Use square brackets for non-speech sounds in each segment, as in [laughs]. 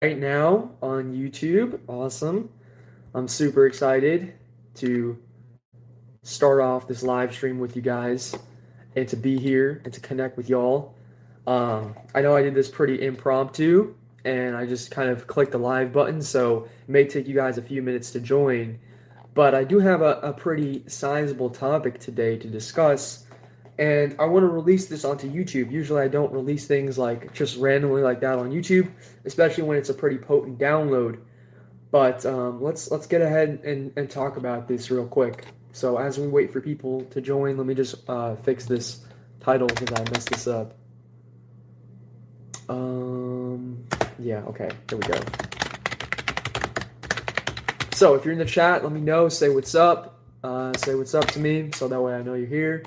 right now on YouTube. Awesome. I'm super excited to start off this live stream with you guys and to be here and to connect with y'all. Um, I know I did this pretty impromptu and I just kind of clicked the live button, so it may take you guys a few minutes to join. But I do have a, a pretty sizable topic today to discuss and I want to release this onto YouTube. Usually, I don't release things like just randomly like that on YouTube, especially when it's a pretty potent download. But um, let's let's get ahead and, and talk about this real quick. So as we wait for people to join, let me just uh, fix this title because I messed this up. Um, yeah, okay, there we go. So if you're in the chat, let me know. Say what's up. Uh, say what's up to me, so that way I know you're here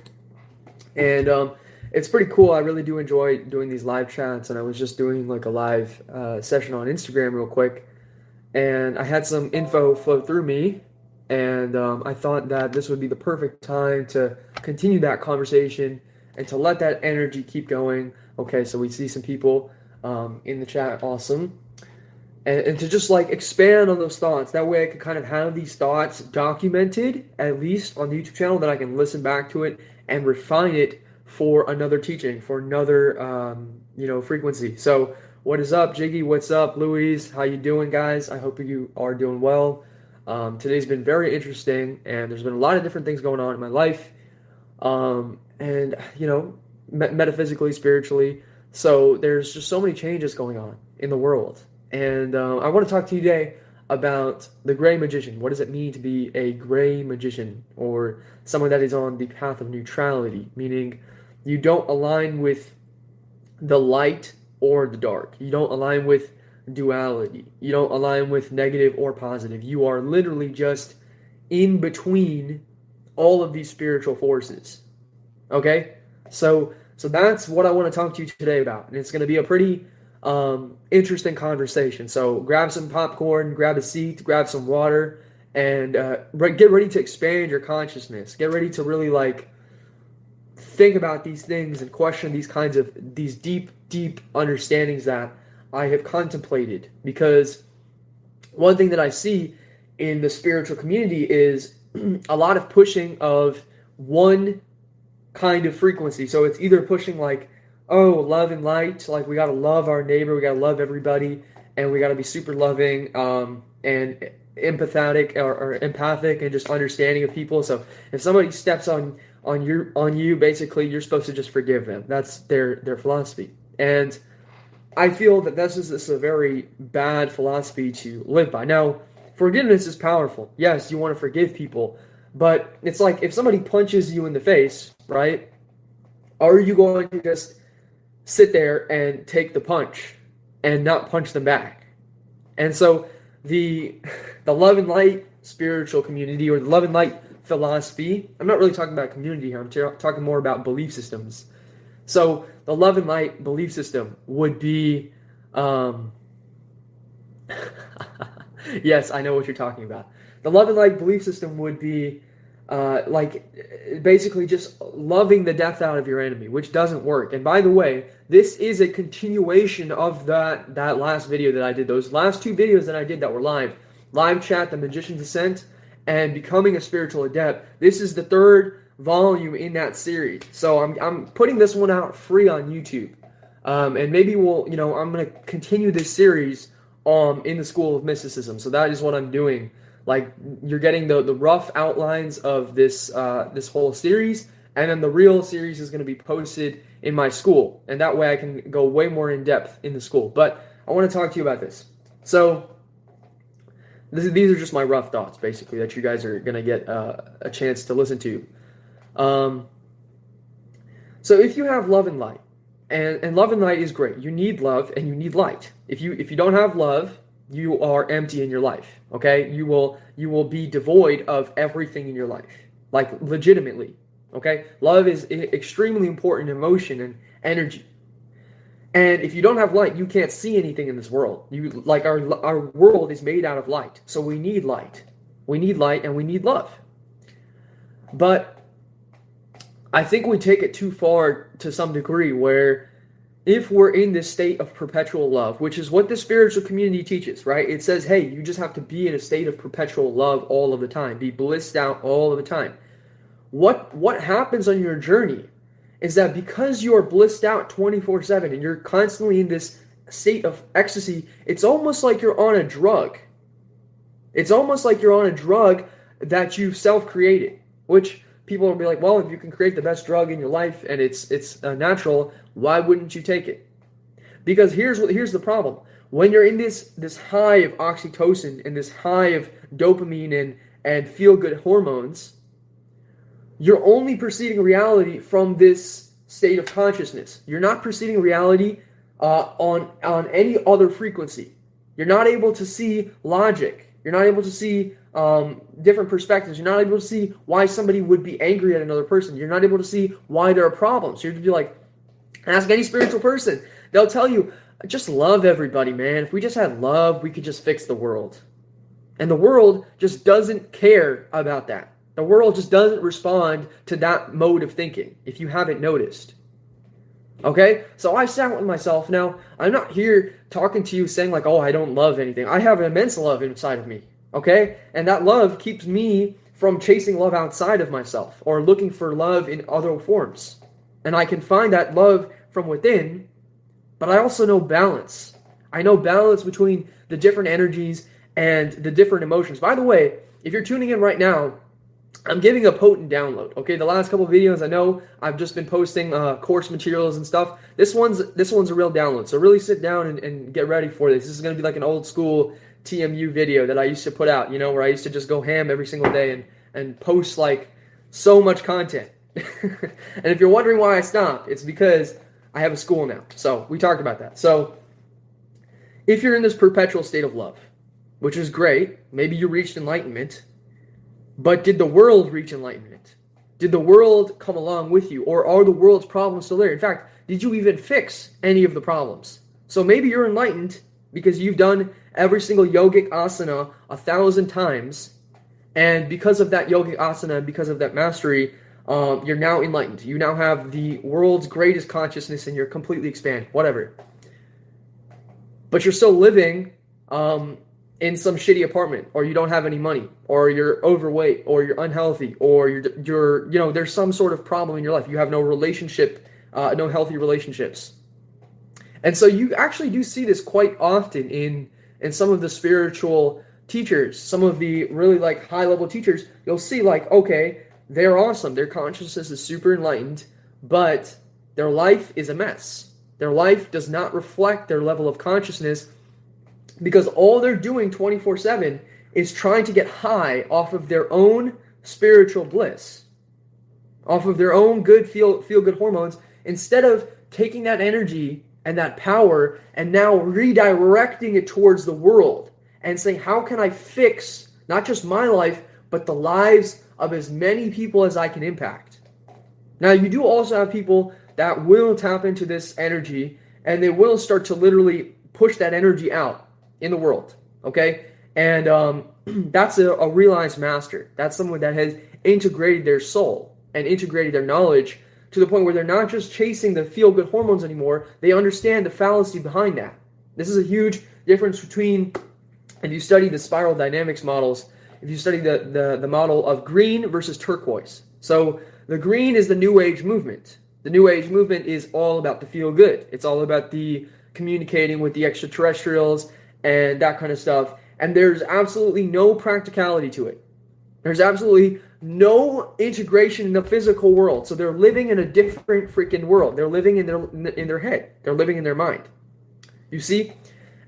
and um, it's pretty cool. I really do enjoy doing these live chats, and I was just doing like a live uh, session on Instagram real quick, and I had some info flow through me, and um, I thought that this would be the perfect time to continue that conversation and to let that energy keep going. Okay, so we see some people um, in the chat, awesome. And, and to just like expand on those thoughts. That way I can kind of have these thoughts documented, at least on the YouTube channel, that I can listen back to it and refine it for another teaching, for another um, you know frequency. So what is up, Jiggy? What's up, Louise? How you doing, guys? I hope you are doing well. Um, today's been very interesting, and there's been a lot of different things going on in my life, um, and you know, me- metaphysically, spiritually. So there's just so many changes going on in the world, and uh, I want to talk to you today about the gray magician. What does it mean to be a gray magician or someone that is on the path of neutrality, meaning you don't align with the light or the dark. You don't align with duality. You don't align with negative or positive. You are literally just in between all of these spiritual forces. Okay? So so that's what I want to talk to you today about. And it's going to be a pretty um, interesting conversation. So grab some popcorn, grab a seat, grab some water, and uh, get ready to expand your consciousness. Get ready to really like think about these things and question these kinds of these deep, deep understandings that I have contemplated. Because one thing that I see in the spiritual community is [clears throat] a lot of pushing of one kind of frequency. So it's either pushing like oh, love and light. Like we gotta love our neighbor, we gotta love everybody, and we gotta be super loving um, and empathetic or, or, empathic and just understanding of people. So if somebody steps on on your on you, basically you're supposed to just forgive them. That's their their philosophy. And I feel that this is this is a very bad philosophy to live by. Now, forgiveness is powerful. Yes, you want to forgive people, but it's like if somebody punches you in the face, right? Are you going to just sit there and take the punch and not punch them back. And so the [laughs] the love and light spiritual community or the love and light philosophy, I'm not really talking about community here. I'm t- talking more about belief systems. So the love and light belief system would be um [laughs] yes, I know what you're talking about. The love and light belief system would be uh, like basically just loving the death out of your enemy, which doesn't work. And by the way, this is a continuation of that that last video that I did. Those last two videos that I did that were live, live chat, the magician's ascent, and becoming a spiritual adept. This is the third volume in that series. So I'm I'm putting this one out free on YouTube, um, and maybe we'll you know I'm gonna continue this series um in the School of Mysticism. So that is what I'm doing. Like you're getting the the rough outlines of this uh, this whole series, and then the real series is going to be posted in my school, and that way I can go way more in depth in the school. But I want to talk to you about this. So this, these are just my rough thoughts, basically, that you guys are going to get uh, a chance to listen to. Um, so if you have love and light, and, and love and light is great. You need love and you need light. If you if you don't have love, you are empty in your life okay? You will you will be devoid of everything in your life like legitimately okay? Love is extremely important emotion and energy. And if you don't have light you can't see anything in this world. You like our our world is made out of light so we need light. We need light and we need love. But i think we take it too far to some degree where if we're in this state of perpetual love, which is what the spiritual community teaches, right? It says, hey, you just have to be in a state of perpetual love all of the time, be blissed out all of the time. What what happens on your journey is that because you are blissed out 24/7 and you're constantly in this state of ecstasy, it's almost like you're on a drug. It's almost like you're on a drug that you've self-created, which people will be like, well, if you can create the best drug in your life and it's it's uh, natural, why wouldn't you take it? Because here's what here's the problem. When you're in this this high of oxytocin and this high of dopamine and and feel good hormones, you're only perceiving reality from this state of consciousness. You're not perceiving reality uh, on on any other frequency. You're not able to see logic. You're not able to see um, different perspectives. You're not able to see why somebody would be angry at another person. You're not able to see why there are problems. You're to be like, ask any spiritual person. They'll tell you, just love everybody, man. If we just had love, we could just fix the world. And the world just doesn't care about that. The world just doesn't respond to that mode of thinking, if you haven't noticed. Okay? So I sat with myself. Now, I'm not here talking to you saying, like, oh, I don't love anything. I have immense love inside of me. Okay? And that love keeps me from chasing love outside of myself or looking for love in other forms. And I can find that love from within, but I also know balance. I know balance between the different energies and the different emotions. By the way, if you're tuning in right now, I'm giving a potent download. Okay, the last couple videos I know I've just been posting uh, course materials and stuff. This one's this one's a real download. So really sit down and, and get ready for this. This is gonna be like an old school TMU video that I used to put out. You know, where I used to just go ham every single day and and post like so much content. [laughs] and if you're wondering why I stopped, it's because I have a school now. So we talked about that. So if you're in this perpetual state of love, which is great, maybe you reached enlightenment but did the world reach enlightenment? Did the world come along with you? Or are the world's problems still there? In fact, did you even fix any of the problems? So maybe you're enlightened because you've done every single yogic asana a thousand times. And because of that yogic asana, and because of that mastery, um, you're now enlightened. You now have the world's greatest consciousness and you're completely expanded, whatever. But you're still living um, in some shitty apartment or you don't have any money or you're overweight or you're unhealthy or you're you're you know there's some sort of problem in your life. You have no relationship uh, no healthy relationships. And so you actually do see this quite often in in some of the spiritual teachers some of the really like high level teachers. You'll see like okay they're awesome. Their consciousness is super enlightened but their life is a mess. Their life does not reflect their level of consciousness because all they're doing 24 7 is trying to get high off of their own spiritual bliss, off of their own good feel, feel good hormones, instead of taking that energy and that power and now redirecting it towards the world and saying, How can I fix not just my life, but the lives of as many people as I can impact? Now, you do also have people that will tap into this energy and they will start to literally push that energy out in the world. Okay, and um, [clears throat] that's a, a realized master. That's someone that has integrated their soul and integrated their knowledge to the point where they're not just chasing the feel good hormones anymore. They understand the fallacy behind that. This is a huge difference between if you study the spiral dynamics models, if you study the, the, the model of green versus turquoise. So the green is the new age movement. The new age movement is all about the feel good. It's all about the communicating with the extraterrestrials and that kind of stuff. And there's absolutely no practicality to it. There's absolutely no integration in the physical world. So they're living in a different freaking world. They're living in their in their head. They're living in their mind. You see?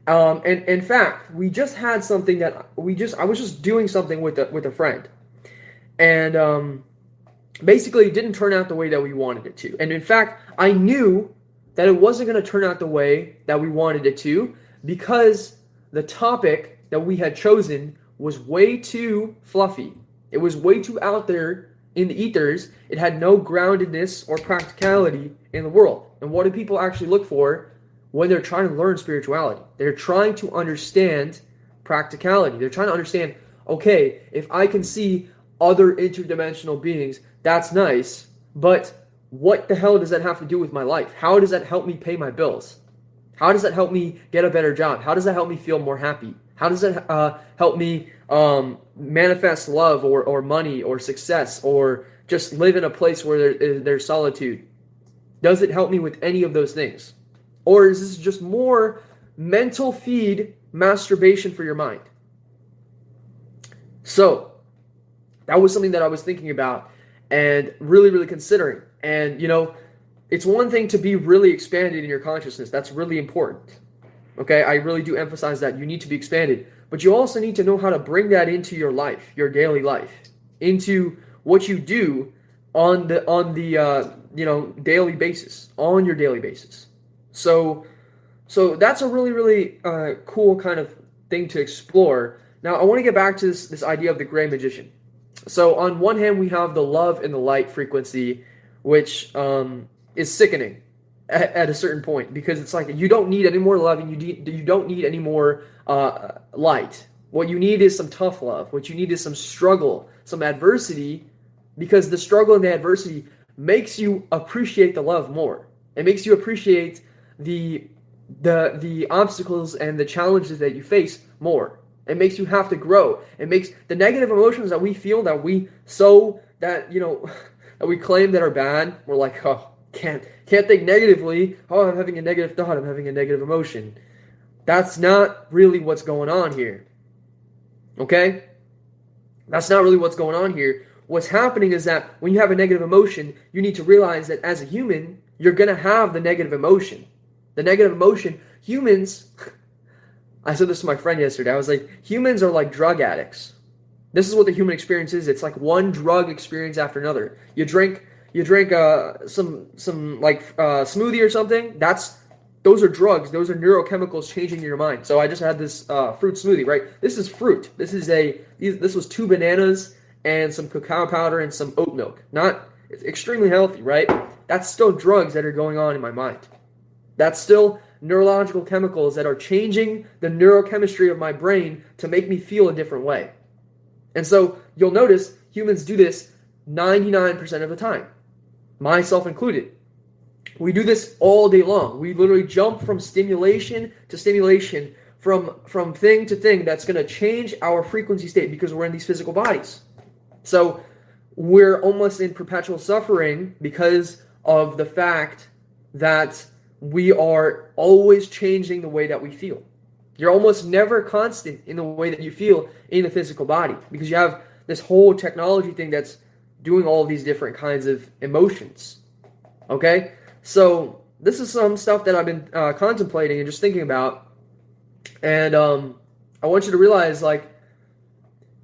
Um, and in fact, we just had something that we just I was just doing something with a, with a friend, and um, basically it didn't turn out the way that we wanted it to. And in fact, I knew that it wasn't going to turn out the way that we wanted it to because the topic that we had chosen was way too fluffy. It was way too out there in the ethers. It had no groundedness or practicality in the world. And what do people actually look for when they're trying to learn spirituality? They're trying to understand practicality. They're trying to understand, okay, if I can see other interdimensional beings, that's nice, but what the hell does that have to do with my life? How does that help me pay my bills? How does that help me get a better job? How does that help me feel more happy? How does that uh, help me um, manifest love or, or money or success or just live in a place where there, there's solitude? Does it help me with any of those things? Or is this just more mental feed masturbation for your mind? So, that was something that I was thinking about and really, really considering. And, you know, it's one thing to be really expanded in your consciousness. That's really important. Okay, I really do emphasize that you need to be expanded, but you also need to know how to bring that into your life, your daily life, into what you do on the on the uh, you know daily basis, on your daily basis. So, so that's a really really uh, cool kind of thing to explore. Now, I want to get back to this this idea of the gray magician. So, on one hand, we have the love and the light frequency, which um, is sickening at, at, a certain point because it's like you don't need any more love and you de- you don't need any more uh, light. What you need is some tough love. What you need is some struggle, some adversity, because the struggle and the adversity makes you appreciate the love more. It makes you appreciate the the the obstacles and the challenges that you face more. It makes you have to grow. It makes the negative emotions that we feel that we so that you know [laughs] that we claim that are bad. We're like, oh, can't can't think negatively. Oh, I'm having a negative thought. I'm having a negative emotion. That's not really what's going on here. Okay? That's not really what's going on here. What's happening is that when you have a negative emotion, you need to realize that as a human, you're going to have the negative emotion. The negative emotion, humans, [laughs] I said this to my friend yesterday. I was like, humans are like drug addicts. This is what the human experience is. It's like one drug experience after another. You drink you drink uh, some some like uh, smoothie or something, that's those are drugs. Those are neurochemicals changing your mind. So I just had this uh, fruit smoothie, right? This is fruit. This is a this was two bananas and some cacao powder and some oat milk. Not extremely healthy, right? That's still drugs that are going on in my mind. That's still neurological chemicals that are changing the neurochemistry of my brain to make me feel a different way. And so you'll notice humans do this 99% of the time myself included. We do this all day long. We literally jump from stimulation to stimulation, from from thing to thing that's going to change our frequency state because we're in these physical bodies. So we're almost in perpetual suffering because of the fact that we are always changing the way that we feel. You're almost never constant in the way that you feel in the physical body because you have this whole technology thing that's doing all these different kinds of emotions. Okay? So, this is some stuff that I've been uh, contemplating and just thinking about. And um, I want you to realize, like,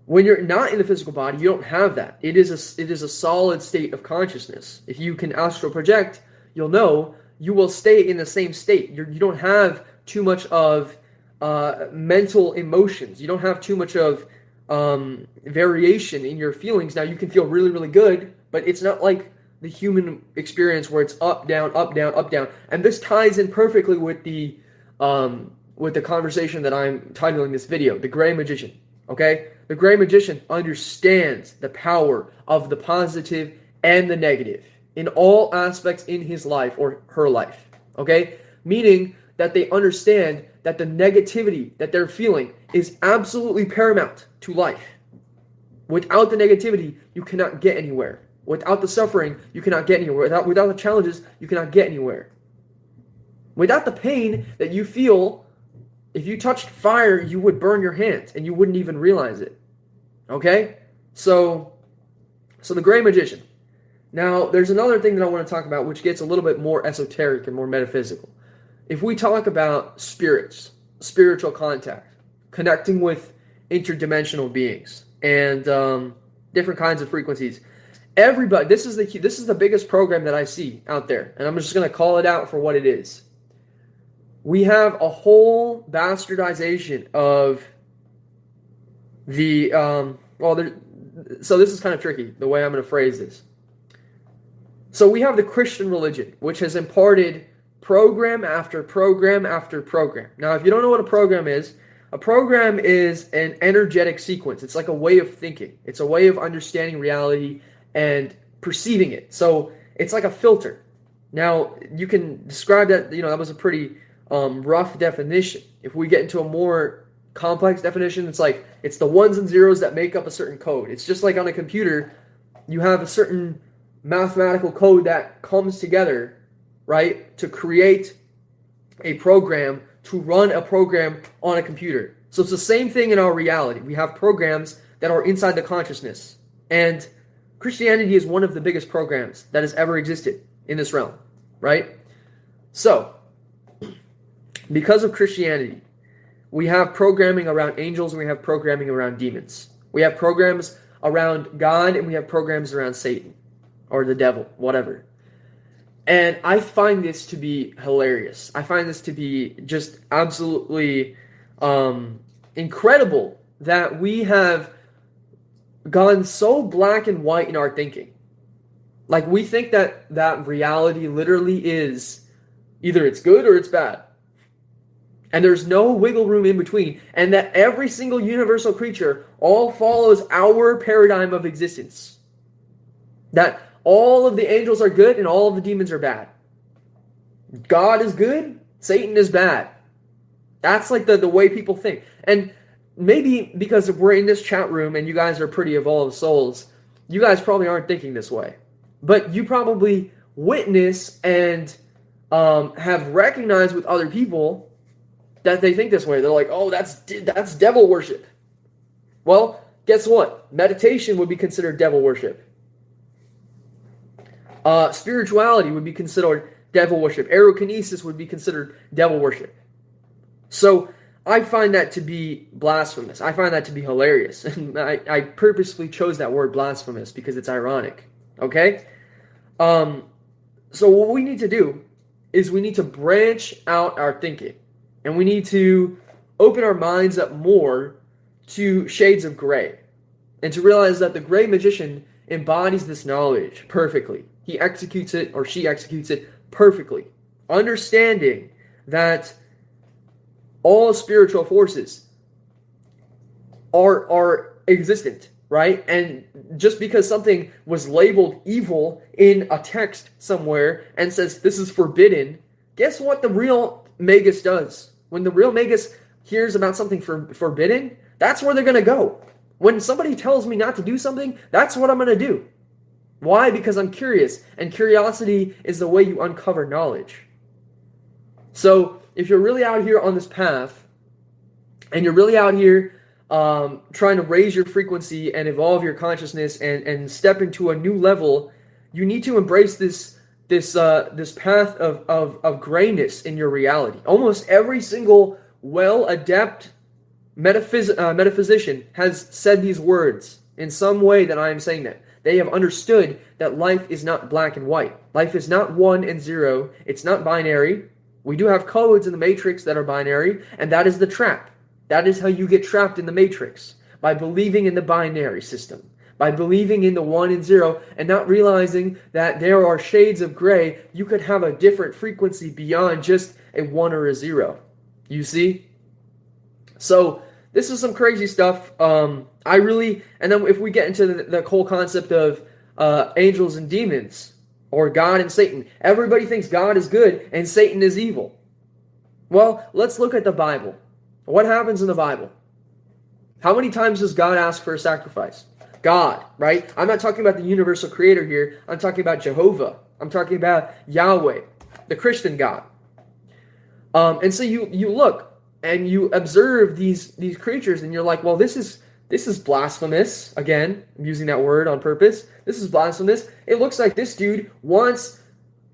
when you're not in the physical body, you don't have that. It is a it is a solid state of consciousness. If you can astral project, you'll know you will stay in the same state. You're, you do not have too much of uh, mental emotions. You don't have too much of um, variation in your feelings. Now you can feel really, really good, but it's not like the human experience where it's up, down, up, down, up, down. And this ties in perfectly with the um, with the conversation that I'm titling this video, the Gray Magician. Okay, the Gray Magician understands the power of the positive and the negative in all aspects in his life or her life. Okay, meaning that they understand that the negativity that they're feeling is absolutely paramount to life. Without the negativity, you cannot get anywhere. Without the suffering, you cannot get anywhere. Without, without the challenges, you cannot get anywhere. Without the pain that you feel, if you touched fire, you would burn your hands and you wouldn't even realize it. Okay? So, so the gray magician. Now, there's another thing that I want to talk about which gets a little bit more esoteric and more metaphysical. If we talk about spirits, spiritual contact, connecting with interdimensional beings and um, different kinds of frequencies. Everybody, this is the this is the biggest program that I see out there, and I'm just going to call it out for what it is. We have a whole bastardization of the um, well, there, so this is kind of tricky the way I'm going to phrase this. So we have the Christian religion, which has imparted program after program after program. Now, if you don't know what a program is, a program is an energetic sequence. It's like a way of thinking. It's a way of understanding reality and perceiving it. So it's like a filter. Now, you can describe that, you know, that was a pretty um, rough definition. If we get into a more complex definition, it's like it's the ones and zeros that make up a certain code. It's just like on a computer, you have a certain mathematical code that comes together, right, to create a program, to run a program on a computer. So it's the same thing in our reality. We have programs that are inside the consciousness. And Christianity is one of the biggest programs that has ever existed in this realm, right? So, because of Christianity, we have programming around angels and we have programming around demons. We have programs around God and we have programs around Satan or the devil, whatever. And I find this to be hilarious. I find this to be just absolutely um, incredible that we have gone so black and white in our thinking. Like we think that that reality literally is either it's good or it's bad. And there's no wiggle room in between. And that every single universal creature all follows our paradigm of existence. That all of the angels are good and all of the demons are bad. God is good, Satan is bad. That's like the, the way people think. And maybe because we're in this chat room and you guys are pretty evolved souls, you guys probably aren't thinking this way. But you probably witness and um, have recognized with other people that they think this way. They're like, "Oh, that's that's devil worship." Well, guess what? Meditation would be considered devil worship. Uh, spirituality would be considered devil worship. Aerokinesis would be considered devil worship. So I find that to be blasphemous. I find that to be hilarious. [laughs] And I, I purposefully chose that word blasphemous because it's ironic. Okay? Um, so what we need to do is we need to branch out our thinking. And we need to open our minds up more to shades of gray. And to realize that the gray magician embodies this knowledge perfectly. He executes it or she executes it perfectly. Understanding that all spiritual forces are are existent, right? And just because something was labeled evil in a text somewhere and says this is forbidden, guess what the real Magus does? When the real Magus hears about something for, forbidden, that's where they're going to go. When somebody tells me not to do something, that's what I'm going to do. Why? Because I'm curious, and curiosity is the way you uncover knowledge. So, if you're really out here on this path and you're really out here um, trying to raise your frequency and evolve your consciousness and, and step into a new level, you need to embrace this this uh, this path of, of, of grayness in your reality. Almost every single well adept metaphys- uh, metaphysician has said these words in some way that I am saying that. They have understood that life is not black and white. Life is not one and zero. It's not binary. We do have codes in the matrix that are binary, and that is the trap. That is how you get trapped in the matrix by believing in the binary system, by believing in the one and zero, and not realizing that there are shades of gray. You could have a different frequency beyond just a one or a zero. You see? So, this is some crazy stuff. Um, I really, and then if we get into the, the whole concept of uh, angels and demons, or God and Satan. Everybody thinks God is good and Satan is evil. Well, let's look at the Bible. What happens in the Bible? How many times does God ask for a sacrifice? God, right? I'm not talking about the universal creator here. I'm talking about Jehovah. I'm talking about Yahweh, the Christian God. Um, and so you you look and you observe these these creatures and you're like, well, this is this is blasphemous. Again, I'm using that word on purpose. This is blasphemous. It looks like this dude wants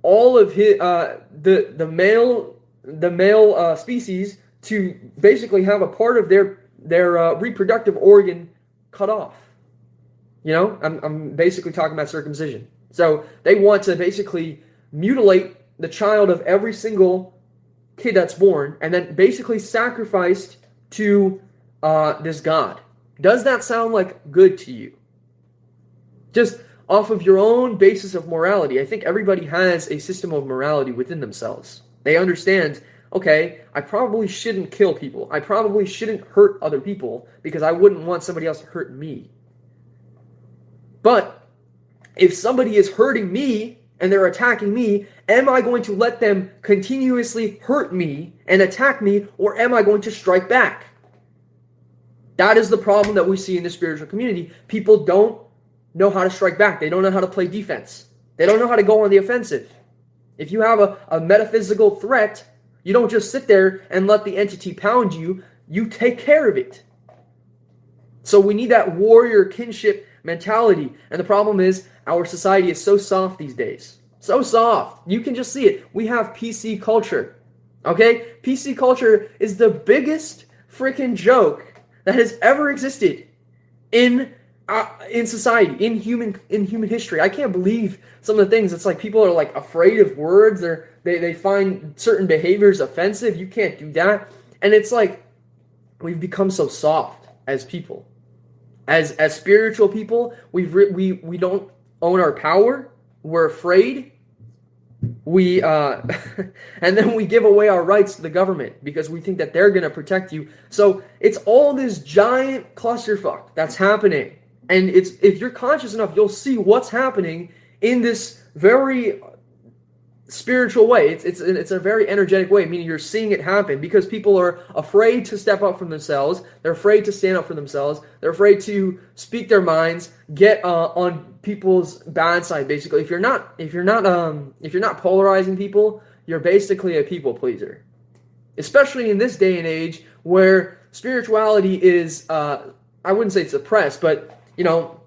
all of his uh, the the male the male uh, species to basically have a part of their their uh, reproductive organ cut off. You know, I'm I'm basically talking about circumcision. So they want to basically mutilate the child of every single kid that's born, and then basically sacrificed to uh, this god. Does that sound like good to you? Just off of your own basis of morality, I think everybody has a system of morality within themselves. They understand, okay, I probably shouldn't kill people. I probably shouldn't hurt other people because I wouldn't want somebody else to hurt me. But if somebody is hurting me and they're attacking me, am I going to let them continuously hurt me and attack me, or am I going to strike back? That is the problem that we see in the spiritual community. People don't know how to strike back, they don't know how to play defense, they don't know how to go on the offensive. If you have a, a metaphysical threat, you don't just sit there and let the entity pound you, you take care of it. So we need that warrior kinship mentality. And the problem is, our society is so soft these days. So soft. You can just see it. We have PC culture. Okay? PC culture is the biggest freaking joke that has ever existed in uh, in society, in human in human history. I can't believe some of the things. It's like people are like afraid of words. They're they, they find certain behaviors offensive. You can't do that. And it's like we've become so soft as people as as spiritual people we we we don't own our power. We're afraid. We uh [laughs] and then we give away our rights to the government because we think that they're going to protect you. So it's all this giant clusterfuck that's happening. And it's if you're conscious enough you'll see what's happening in this very spiritual way. It's it's it's a very energetic way, meaning you're seeing it happen because people are afraid to step up for themselves. They're afraid to stand up for themselves. They're afraid to speak their minds, get uh, on people's bad side. Basically, if you're not if you're not um if you're not polarizing people, you're basically a people pleaser. Especially in this day and age where spirituality is uh I wouldn't say suppressed, but you know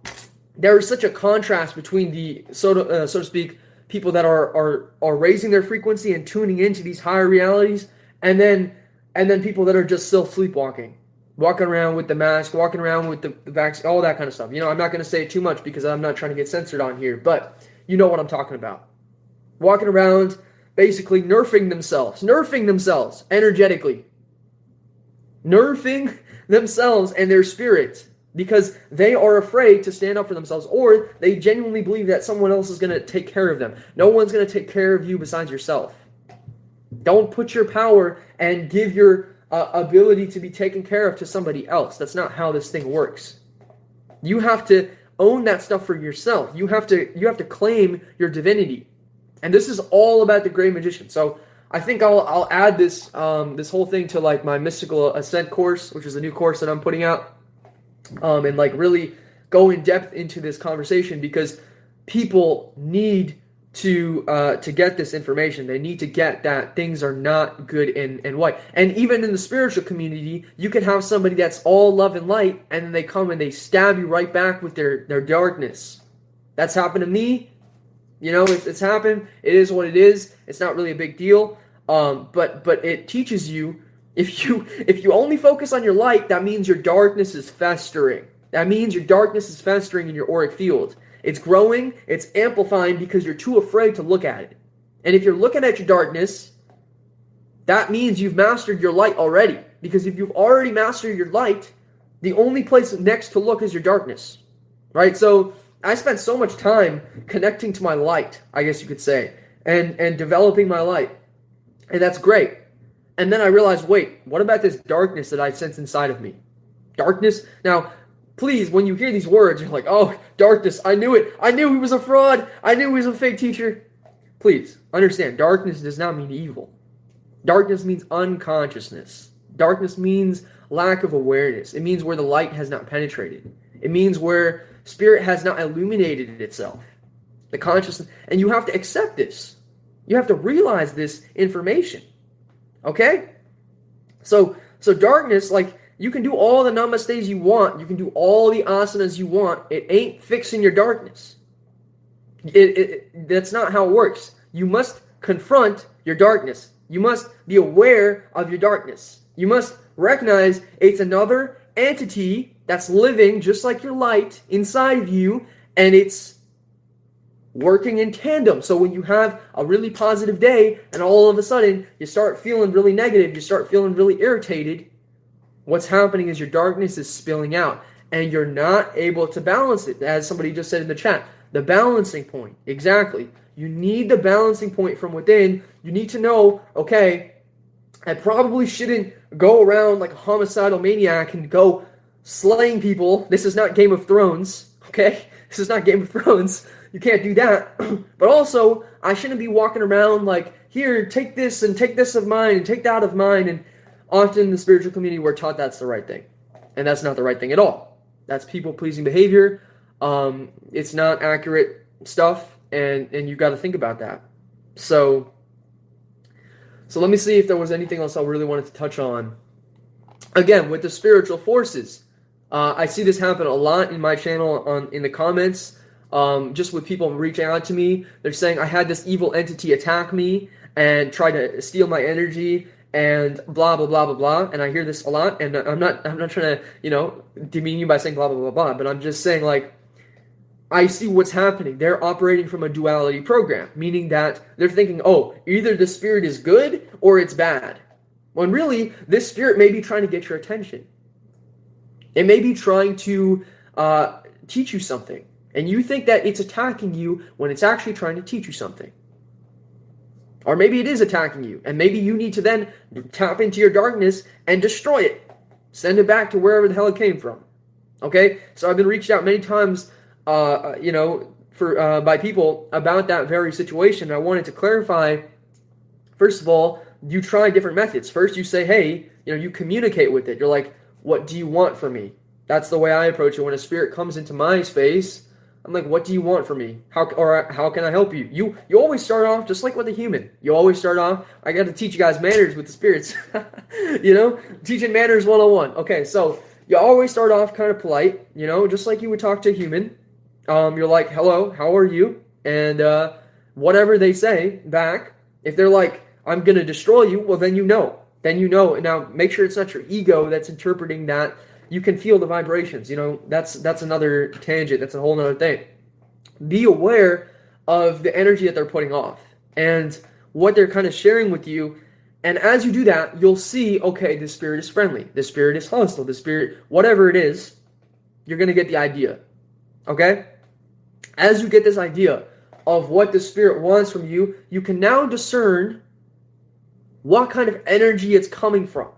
there is such a contrast between the so to, uh, so to speak people that are are are raising their frequency and tuning into these higher realities, and then and then people that are just still sleepwalking, walking around with the mask, walking around with the, the vaccine, all that kind of stuff. You know, I'm not going to say too much because I'm not trying to get censored on here, but you know what I'm talking about. Walking around, basically nerfing themselves, nerfing themselves energetically, nerfing [laughs] themselves and their spirits because they are afraid to stand up for themselves or they genuinely believe that someone else is going to take care of them. No one's going to take care of you besides yourself. Don't put your power and give your uh, ability to be taken care of to somebody else. That's not how this thing works. You have to own that stuff for yourself. You have to you have to claim your divinity. And this is all about the gray magician. So I think I'll I'll add this um, this whole thing to like my mystical ascent course, which is a new course that I'm putting out um, and like really go in depth into this conversation because people need to uh, to get this information. They need to get that things are not good and, and white. And even in the spiritual community, you can have somebody that's all love and light, and then they come and they stab you right back with their their darkness. That's happened to me. You know, it's, it's happened. It is what it is. It's not really a big deal. Um, but but it teaches you if you if you only focus on your light, that means your darkness is festering. That means your darkness is festering in your auric field. It's growing, it's amplifying because you're too afraid to look at it. And if you're looking at your darkness, that means you've mastered your light already. Because if you've already mastered your light, the only place next to look is your darkness. Right? So I spent so much time connecting to my light, I guess you could say, and and developing my light. And that's great. And then I realized, wait, what about this darkness that I sense inside of me? Darkness? Now, please, when you hear these words, you're like, oh, darkness, I knew it. I knew he was a fraud. I knew he was a fake teacher. Please understand, darkness does not mean evil. Darkness means unconsciousness. Darkness means lack of awareness. It means where the light has not penetrated. It means where spirit has not illuminated itself. The consciousness. And you have to accept this. You have to realize this information. Okay? So so darkness, like you can do all the namastes you want, you can do all the asanas you want. It ain't fixing your darkness. It, it, that's not how it works. You must confront your darkness. You must be aware of your darkness. You must recognize it's another entity that's living just like your light inside of you, and it's working in tandem. So when you have a really positive day and all of a sudden you start feeling really negative, you start feeling really irritated, what's happening is your darkness is spilling out and you're not able to balance it. As somebody just said in the chat, the balancing point. Exactly. You need the balancing point from within. You need to know, okay, I probably shouldn't go around like a homicidal maniac and go slaying people. This is not Game of Thrones, okay? [laughs] This is not Game of Thrones. You can't do that. [clears throat] but also, I shouldn't be walking around like, here, take this and take this of mine and take that of mine. And often in the spiritual community, we're taught that's the right thing. And that's not the right thing at all. That's people pleasing behavior. Um, it's not accurate stuff. And, and you've got to think about that. So, so let me see if there was anything else I really wanted to touch on. Again, with the spiritual forces, uh, I see this happen a lot in my channel on in the comments. Um, just with people reaching out to me, they're saying I had this evil entity attack me and try to steal my energy and blah blah blah blah blah. And I hear this a lot, and I'm not I'm not trying to you know demean you by saying blah blah blah blah, but I'm just saying like I see what's happening. They're operating from a duality program, meaning that they're thinking, oh, either the spirit is good or it's bad. When really, this spirit may be trying to get your attention. It may be trying to uh, teach you something, and you think that it's attacking you when it's actually trying to teach you something. Or maybe it is attacking you, and maybe you need to then tap into your darkness and destroy it. Send it back to wherever the hell it came from. Okay? So I've been reached out many times, uh, uh you know, for uh, by people about that very situation. I wanted to clarify, first of all, you try different methods. First, you say, hey, you know, you communicate with it. You're like, what do you want from me? That's the way I approach it. When a spirit comes into my space, I'm like, what do you want from me? How or how can I help you? You you always start off just like with a human. You always start off. I got to teach you guys manners with the spirits. [laughs] you know, teaching manners 101. Okay, so you always start off kind of polite. You know, just like you would talk to a human. Um, you're like, hello, how are you? And uh, whatever they say back, if they're like, I'm gonna destroy you, well then you know then you know. And Now, make sure it's not your ego that's interpreting that. You can feel the vibrations. You know, that's that's another tangent. That's a whole other thing. Be aware of the energy that they're putting off and what they're kind of sharing with you. And as you do that, you'll see, okay, this spirit is friendly. This spirit is hostile. This spirit, whatever it is, you're to get the idea. Okay? As you get this idea of what the spirit wants from you, you can now discern what kind of energy it's coming from.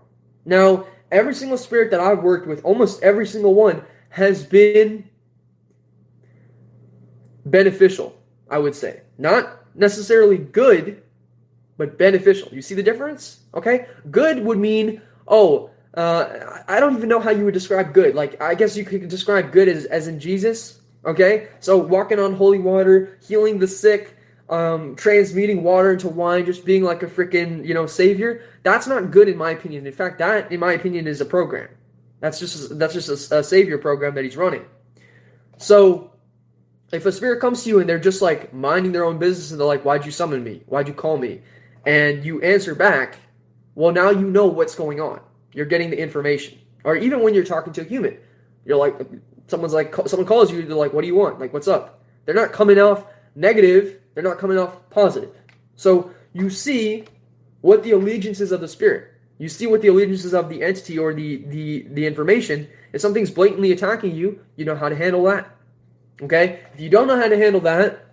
Now, every single spirit that I've worked with, almost every single one, has been beneficial, I would say. Not necessarily good, but beneficial. You see the difference? Okay? Good would mean, oh, uh, I don't even know how you would describe good. Like, I guess you could describe good as, as in Jesus. Okay? So, walking on holy water, healing the sick, um, transmuting water into wine, just being like a freaking you know savior. That's not good in my opinion. In fact, that in my opinion is a program. That's just that's just a, a savior program that he's running. So if a spirit comes to you and they're just like minding their own business and they're like, "Why'd you summon me? Why'd you call me?" and you answer back, well, now you know what's going on. You're getting the information. Or even when you're talking to a human, you're like, someone's like, someone calls you, they're like, "What do you want? Like, what's up?" They're not coming off negative they're not coming off positive. So you see what the allegiances of the spirit. You see what the allegiances of the entity or the the the information. If something's blatantly attacking you, you know how to handle that. Okay? If you don't know how to handle that,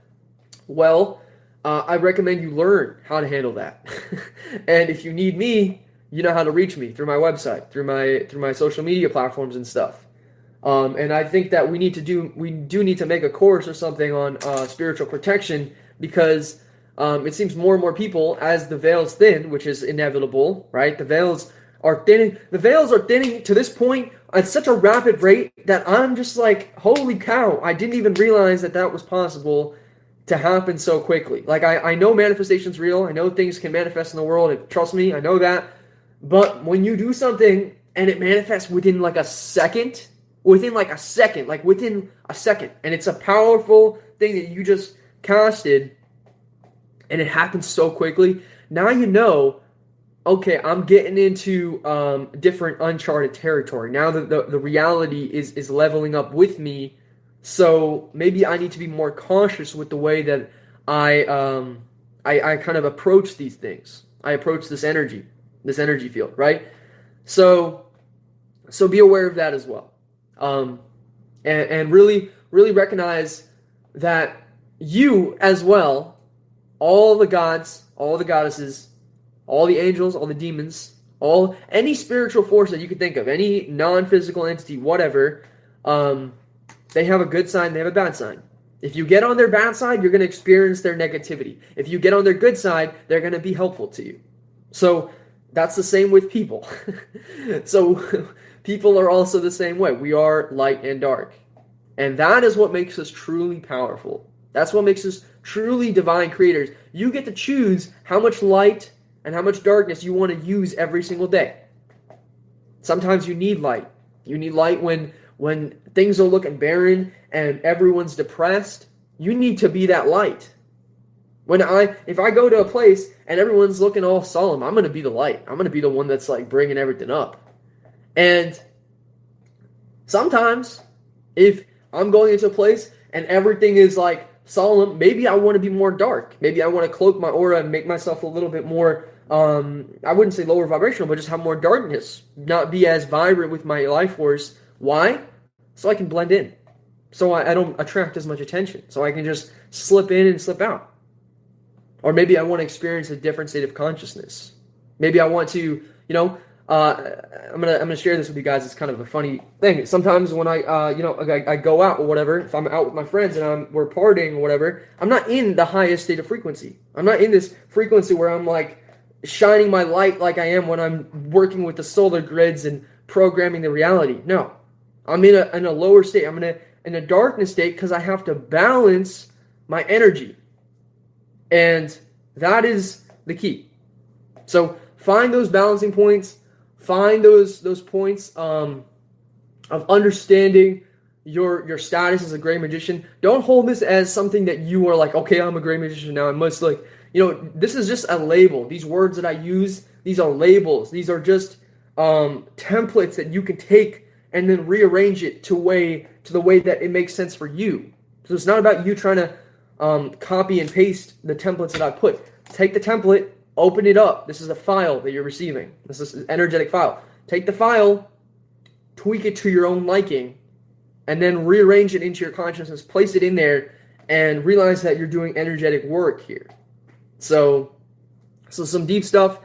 well, uh, I recommend you learn how to handle that. [laughs] and if you need me, you know how to reach me through my website, through my through my social media platforms and stuff. Um, and I think that we need to do we do need to make a course or something on uh, spiritual protection because um, it seems more and more people, as the veils thin, which is inevitable, right? The veils are thinning. The veils are thinning to this point at such a rapid rate that I'm just like, holy cow! I didn't even realize that that was possible to happen so quickly. Like I, I know manifestation's real. I know things can manifest in the world. And trust me, I know that. But when you do something and it manifests within like a second, within like a second, like within a second, and it's a powerful thing that you just casted and it happens so quickly. Now you know, okay, I'm getting into um, different uncharted territory. Now that the, the reality is, is leveling up with me. So maybe I need to be more cautious with the way that I, um, I, I kind of approach these things. I approach this energy, this energy field, right? So, so be aware of that as well. Um, and, and really, really recognize that you as well, all the gods, all the goddesses, all the angels, all the demons, all any spiritual force that you could think of, any non-physical entity, whatever, um, they have a good sign, they have a bad sign. If you get on their bad side, you're going to experience their negativity. If you get on their good side, they're going to be helpful to you. So that's the same with people. [laughs] so [laughs] people are also the same way. We are light and dark. And that is what makes us truly powerful. That's what makes us truly divine creators. You get to choose how much light and how much darkness you want to use every single day. Sometimes you need light. You need light when when things are looking barren and everyone's depressed. You need to be that light. When I if I go to a place and everyone's looking all solemn, I'm going to be the light. I'm going to be the one that's like bringing everything up. And sometimes if I'm going into a place and everything is like solemn, maybe I want to be more dark. Maybe I want to cloak my aura and make myself a little bit more um I wouldn't say lower vibrational, but just have more darkness, not be as vibrant with my life force. Why? So I can blend in. So I, I don't attract as much attention. So I can just slip in and slip out. Or maybe I want to experience a different state of consciousness. Maybe I want to, you know, uh, I'm gonna I'm gonna share this with you guys. It's kind of a funny thing. Sometimes when I uh, you know I, I, go out or whatever, if I'm out with my friends and I'm we're partying or whatever, I'm not in the highest state of frequency. I'm not in this frequency where I'm like shining my light like I am when I'm working with the solar grids and programming the reality. No, I'm in a in a lower state. I'm in a in a darkness state because I have to balance my energy, and that is the key. So find those balancing points find those those points um, of understanding your your status as a gray magician. Don't hold this as something that you are like, okay, I'm a gray magician now. I must like, you know, this is just a label. These words that I use, these are labels. These are just um, templates that you can take and then rearrange it to way to the way that it makes sense for you. So it's not about you trying to um, copy and paste the templates that I put. Take the template, Open it up. This is a file that you're receiving. This is an energetic file. Take the file, tweak it to your own liking, and then rearrange it into your consciousness, place it in there, and realize that you're doing energetic work here. So, so some deep stuff.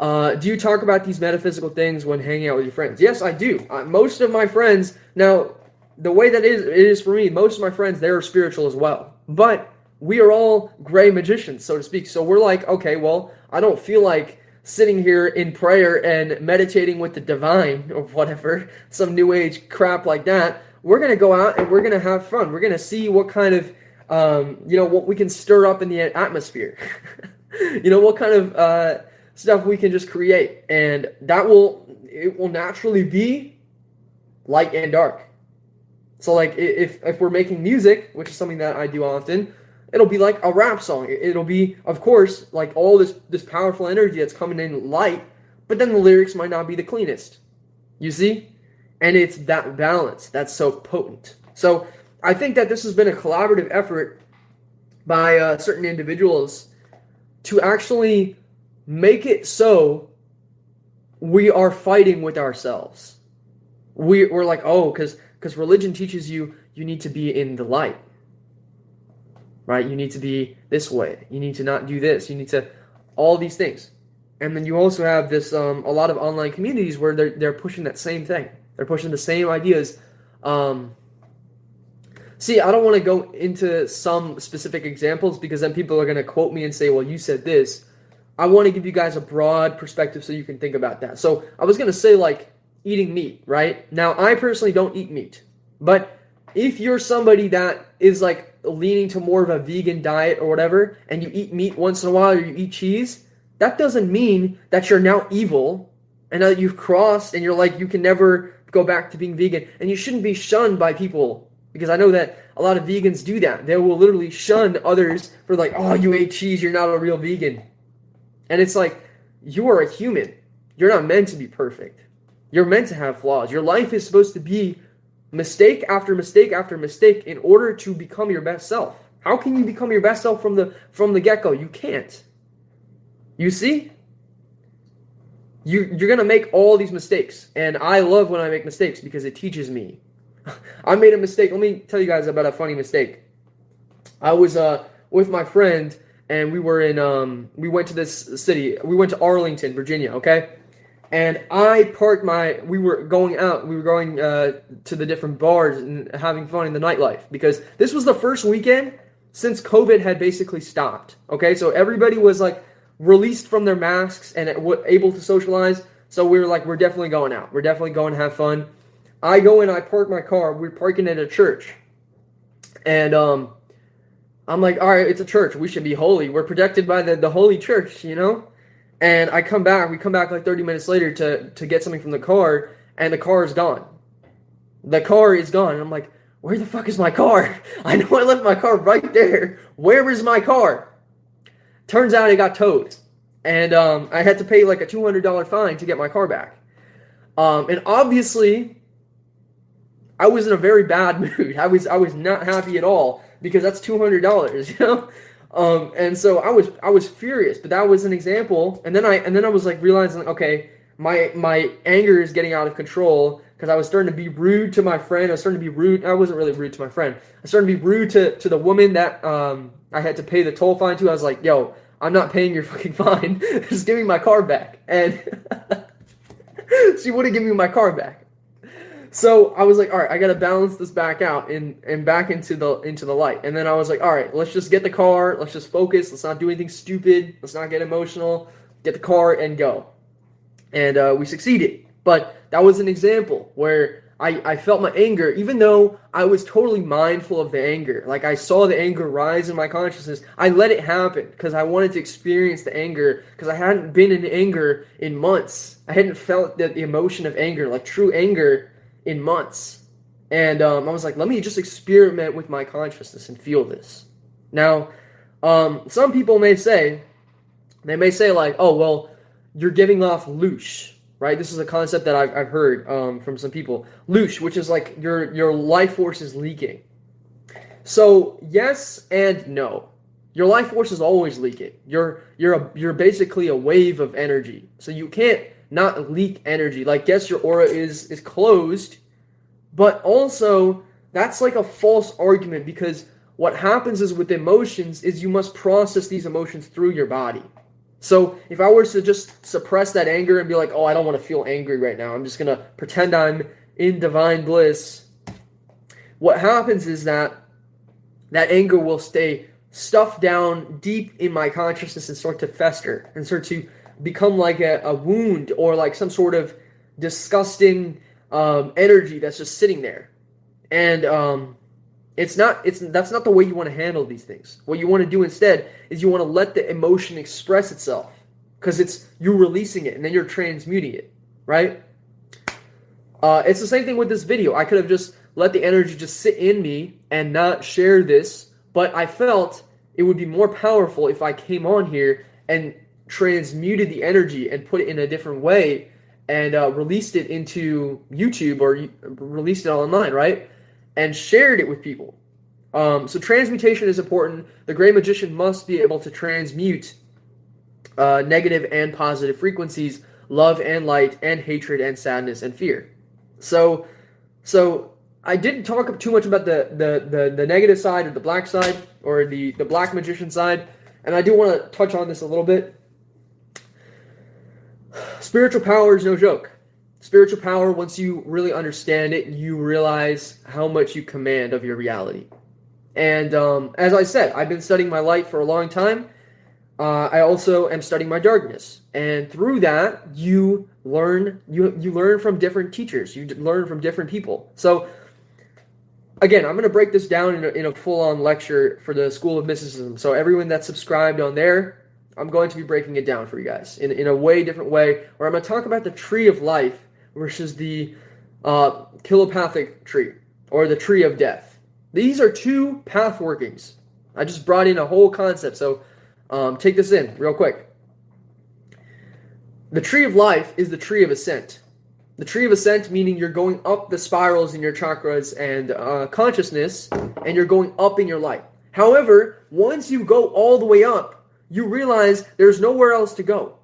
Uh, do you talk about these metaphysical things when hanging out with your friends? Yes, I do. Uh, most of my friends now, the way that is it is for me, most of my friends they're spiritual as well, but we are all gray magicians, so to speak. So we're like, okay, well, I don't feel like sitting here in prayer and meditating with the divine [laughs] or whatever, some new age crap like that. We're going to go out and we're going to have fun. We're going to see what kind of, um, you know, what we can stir up in the atmosphere. [laughs] you know, what kind of uh, stuff we can just create. And that will, it will naturally be light and dark. So, like, if, if we're making music, which is something that I do often, it'll be like a rap song. It'll be, of course, like all this this powerful energy that's coming in light, but then the lyrics might not be the cleanest. You see? And it's that balance that's so potent. So I think that this has been a collaborative effort by uh, certain individuals to actually make it so we are fighting with ourselves. We, we're like, oh, because because religion teaches you you need to be in the light right? You need to be this way. You need to not do this. You need to all these things. And then you also have this um, a lot of online communities where they're they're pushing that same thing. They're pushing the same ideas. Um, see, I don't want to go into some specific examples because then people are going to quote me and say, "Well, you said this." I want to give you guys a broad perspective so you can think about that. So I was going to say like eating meat, right? Now I personally don't eat meat, but if you're somebody that is like leaning to more of a vegan diet or whatever, and you eat meat once in a while or you eat cheese, that doesn't mean that you're now evil and that you've crossed and you're like you can never go back to being vegan. And you shouldn't be shunned by people because I know that a lot of vegans do that. They will literally shun others for like, oh, you ate cheese, you're not a real vegan. And it's like, you are a human. You're not meant to be perfect. You're meant to have flaws. Your life is supposed to be mistake after mistake after mistake in order to become your best self. How can you become your best self from the from the get-go? You can't. You see? You you're going to make all these mistakes. And I love when I make mistakes because it teaches me. [laughs] I made a mistake. Let me tell you guys about a funny mistake. I was uh with my friend and we were in um we went to this city. We went to Arlington, Virginia, okay? And I parked my. We were going out. We were going uh, to the different bars and having fun in the nightlife because this was the first weekend since COVID had basically stopped. Okay, so everybody was like released from their masks and able to socialize. So we were like, we're definitely going out. We're definitely going to have fun. I go in. I park my car. We're parking at a church, and um, I'm like, all right, it's a church. We should be holy. We're protected by the the holy church, you know. And I come back, we come back like 30 minutes later to, to get something from the car, and the car is gone. The car is gone. And I'm like, where the fuck is my car? [laughs] I know I left my car right there. Where is my car? Turns out it got towed. And um, I had to pay like a $200 fine to get my car back. Um, and obviously, I was in a very bad [laughs] mood. I was I was not happy at all because that's two hundred dollars, [laughs] you know. Um, and so I was I was furious, but that was an example. And then I and then I was like realizing, okay, my my anger is getting out of control because I was starting to be rude to my friend. I was starting to be rude. I wasn't really rude to my friend. I started to be rude to to the woman that um, I had to pay the toll fine to. I was like, yo, I'm not paying your [laughs] fucking fine. [laughs] Just give me my car back. And [laughs] she wouldn't give me my car back. So I was like, all right, I gotta balance this back out and and back into the into the light. And then I was like, all right, let's just get the car, let's just focus, let's not do anything stupid, let's not get emotional, get the car and go. And uh, we succeeded. But that was an example where I, I felt my anger, even though I was totally mindful of the anger. Like I saw the anger rise in my consciousness. I let it happen because I wanted to experience the anger because I hadn't been in anger in months. I hadn't felt the, the emotion of anger, like true anger in months. And um, I was like, let me just experiment with my consciousness and feel this. Now, um, some people may say, they may say, like, oh, well, you're giving off loosh, right? This is a concept that I've, I've heard um, from some people. Loosh, which is like your, your life force is leaking. So, yes and no. Your life force is always leaking. You're you're a, you're basically a wave of energy. So you can't not leak energy. Like, yes, your aura is is closed, but also that's like a false argument because what happens is with emotions is you must process these emotions through your body. So if I were to just suppress that anger and be like, "Oh, I don't want to feel angry right now. I'm just going to pretend I'm in divine bliss." What happens is that that anger will stay stuffed down deep in my consciousness and start to fester and start to become like a, a wound or like some sort of disgusting um, energy that's just sitting there. And um, it's not it's that's not the way you want to handle these things. What you want to do instead is you want to let the emotion express itself because it's you're releasing it and then you're transmuting it, right? Uh, it's the same thing with this video. I could have just let the energy just sit in me and not share this, but I felt it would be more powerful if I came on here and transmuted the energy and put it in a different way and uh, released it into YouTube or released it online, right? And shared it with people. Um, so transmutation is important. The gray magician must be able to transmute uh, negative and positive frequencies, love and light, and hatred and sadness and fear. So, so I didn't talk too much about the the the, the negative side or the black side or the the black magician side, and I do want to touch on this a little bit. Spiritual power is no joke. Spiritual power, once you really understand it, you realize how much you command of your reality. And um, as I said, I've been studying my light for a long time. Uh, I also am studying my darkness, and through that, you learn you you learn from different teachers. You learn from different people. So, again, I'm going to break this down in a, in a full on lecture for the School of Mysticism. So everyone that's subscribed on there, I'm going to be breaking it down for you guys in, in a way different way, where I'm going to talk about the tree of life versus the uh, Qliphothic tree or the tree of death. These are two path workings. I just brought in a whole concept, so um, take this in real quick. The tree of life is the tree of ascent. The tree of ascent meaning you're going up the spirals in your chakras and uh, consciousness, and you're going up in your light. However, once you go all the way up, you realize there's nowhere else to go.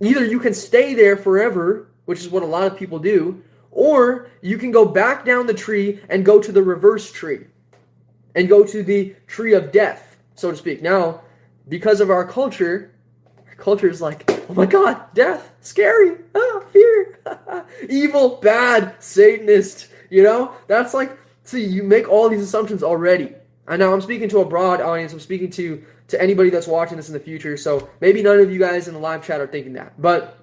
Either you can stay there forever, which is what a lot of people do, or you can go back down the tree and go to the reverse tree and go to the tree of death, so to speak. Now, because of our culture, our culture is like, oh my god, death, scary, ah, fear, [laughs] evil, bad, Satanist. You know, that's like, see, you make all these assumptions already. And now I'm speaking to a broad audience. I'm speaking to to anybody that's watching this in the future. So maybe none of you guys in the live chat are thinking that, but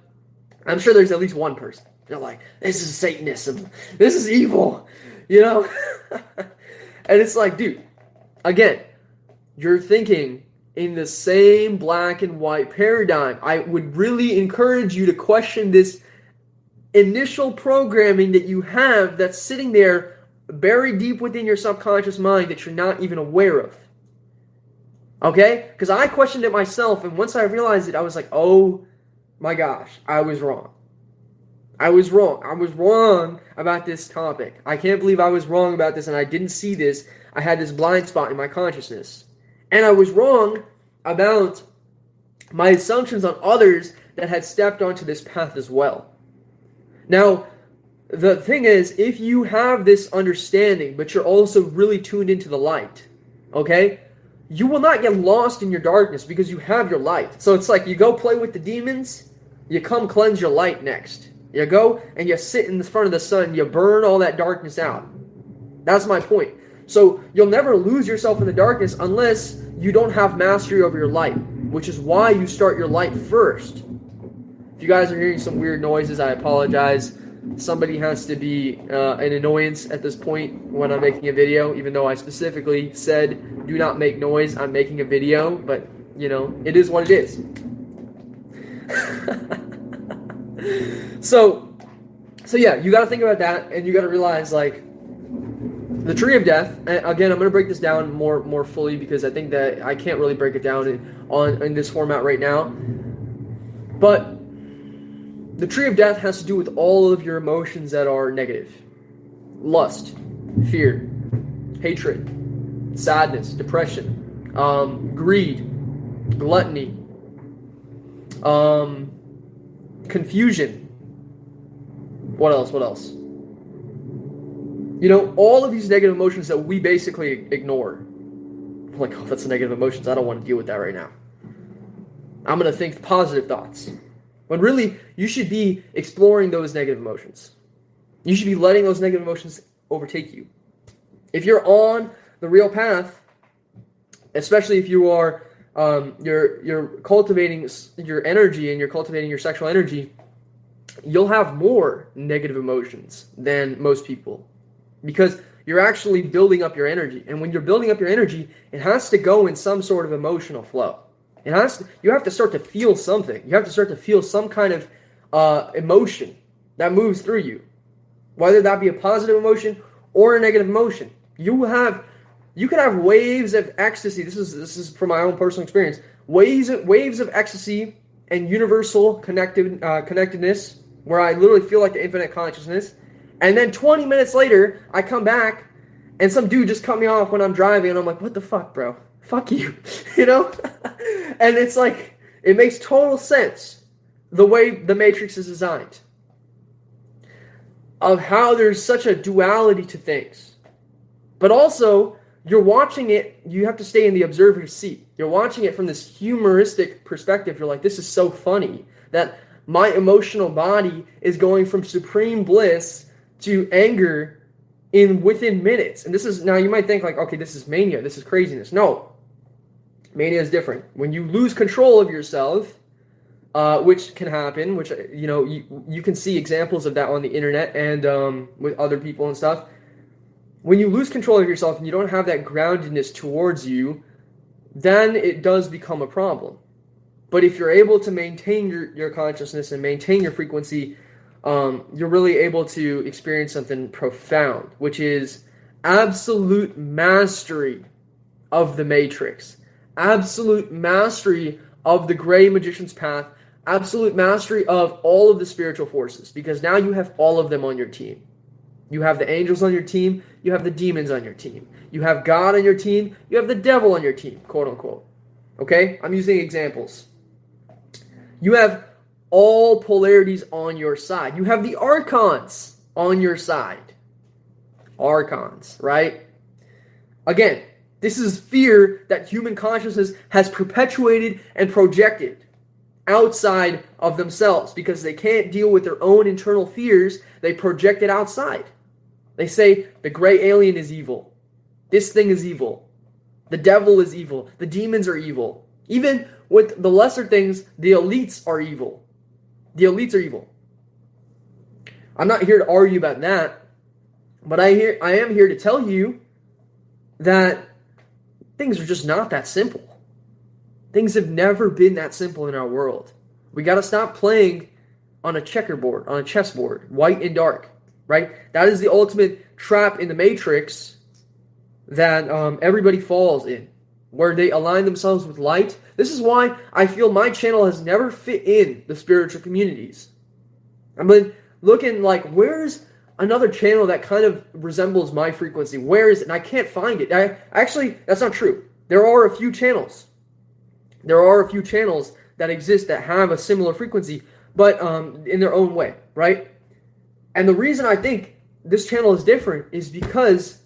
I'm sure there's at least one person. They're like, this is Satanism. This is evil. [laughs] You know? [laughs] and it's like, dude, again, you're thinking in the same black and white paradigm. I would really encourage you to question this initial programming that you have that's sitting there buried deep within your subconscious mind that you're not even aware of. Okay? Because I questioned it myself, and once I realized it, I was like, oh my gosh, I was wrong. I was wrong. I was wrong about this topic. I can't believe I was wrong about this and I didn't see this. I had this blind spot in my consciousness. And I was wrong about my assumptions on others that had stepped onto this path as well. Now, the thing is, if you have this understanding, but you're also really tuned into the light, okay, you will not get lost in your darkness because you have your light. So it's like you go play with the demons, you come cleanse your light next. You go and you sit in the front of the sun, you burn all that darkness out. That's my point. So you'll never lose yourself in the darkness unless you don't have mastery over your light, which is why you start your light first. If you guys are hearing some weird noises, I apologize somebody has to be uh, an annoyance at this point when I'm making a video, even though I specifically said do not make noise. I'm making a video, but you know, it is what it is. [laughs] so, so yeah, you got to think about that, and you got to realize like the tree of death. Again, I'm going to break this down more more fully because I think that I can't really break it down in, on in this format right now. But the tree of death has to do with all of your emotions that are negative lust, fear, hatred, sadness, depression, um, greed, gluttony, um, confusion. What else? What else? You know, all of these negative emotions that we basically ignore. I'm like, oh, that's negative emotions. I don't want to deal with that right now. I'm going to think positive thoughts. When really, you should be exploring those negative emotions. You should be letting those negative emotions overtake you. If you're on the real path, especially if you are um, you're you're cultivating your energy and you're cultivating your sexual energy, you'll have more negative emotions than most people because you're actually building up your energy. And when you're building up your energy, it has to go in some sort of emotional flow. To, you have to start to feel something. You have to start to feel some kind of uh, emotion that moves through you, whether that be a positive emotion or a negative emotion. You have you can have waves of ecstasy. This is this is from my own personal experience. Waves of, waves of ecstasy and universal connected uh, connectedness, where I literally feel like the infinite consciousness. And then 20 minutes later, I come back, and some dude just cut me off when I'm driving, and I'm like, "What the fuck, bro? Fuck you," [laughs] you know? and it's like it makes total sense the way the Matrix is designed of how there's such a duality to things. But also, you're watching it, you have to stay in the observer's seat. You're watching it from this humoristic perspective. You're like, this is so funny that my emotional body is going from supreme bliss to anger in within minutes. And this is now you might think like, okay, this is mania, this is craziness. No, Mania is different. When you lose control of yourself, uh, which can happen, which you know you, you can see examples of that on the internet and um, with other people and stuff. When you lose control of yourself and you don't have that groundedness towards you, then it does become a problem. But if you're able to maintain your, your consciousness and maintain your frequency, um, you're really able to experience something profound, which is absolute mastery of the matrix absolute mastery of the gray magician's path, absolute mastery of all of the spiritual forces, because now you have all of them on your team. You have the angels on your team, you have the demons on your team, you have God on your team, you have the devil on your team, quote unquote. Okay? I'm using examples. You have all polarities on your side. You have the archons on your side. Archons, right? Again, this is fear that human consciousness has perpetuated and projected outside of themselves because they can't deal with their own internal fears. They project it outside. They say the gray alien is evil. This thing is evil. The devil is evil. The demons are evil. Even with the lesser things, the elites are evil. The elites are evil. I'm not here to argue about that, but I hear I am here to tell you that things are just not that simple. Things have never been that simple in our world. We got to stop playing on a checkerboard, on a chessboard, white and dark, right? That is the ultimate trap in the matrix that um, everybody falls in, where they align themselves with light. This is why I feel my channel has never fit in the spiritual communities. I've been looking like, where's another channel that kind of resembles my frequency? Where is it? And I can't find it. I actually, that's not true. There are a few channels there are a few channels that exist that have a similar frequency, but um, in their own way, right? And the reason I think this channel is different is because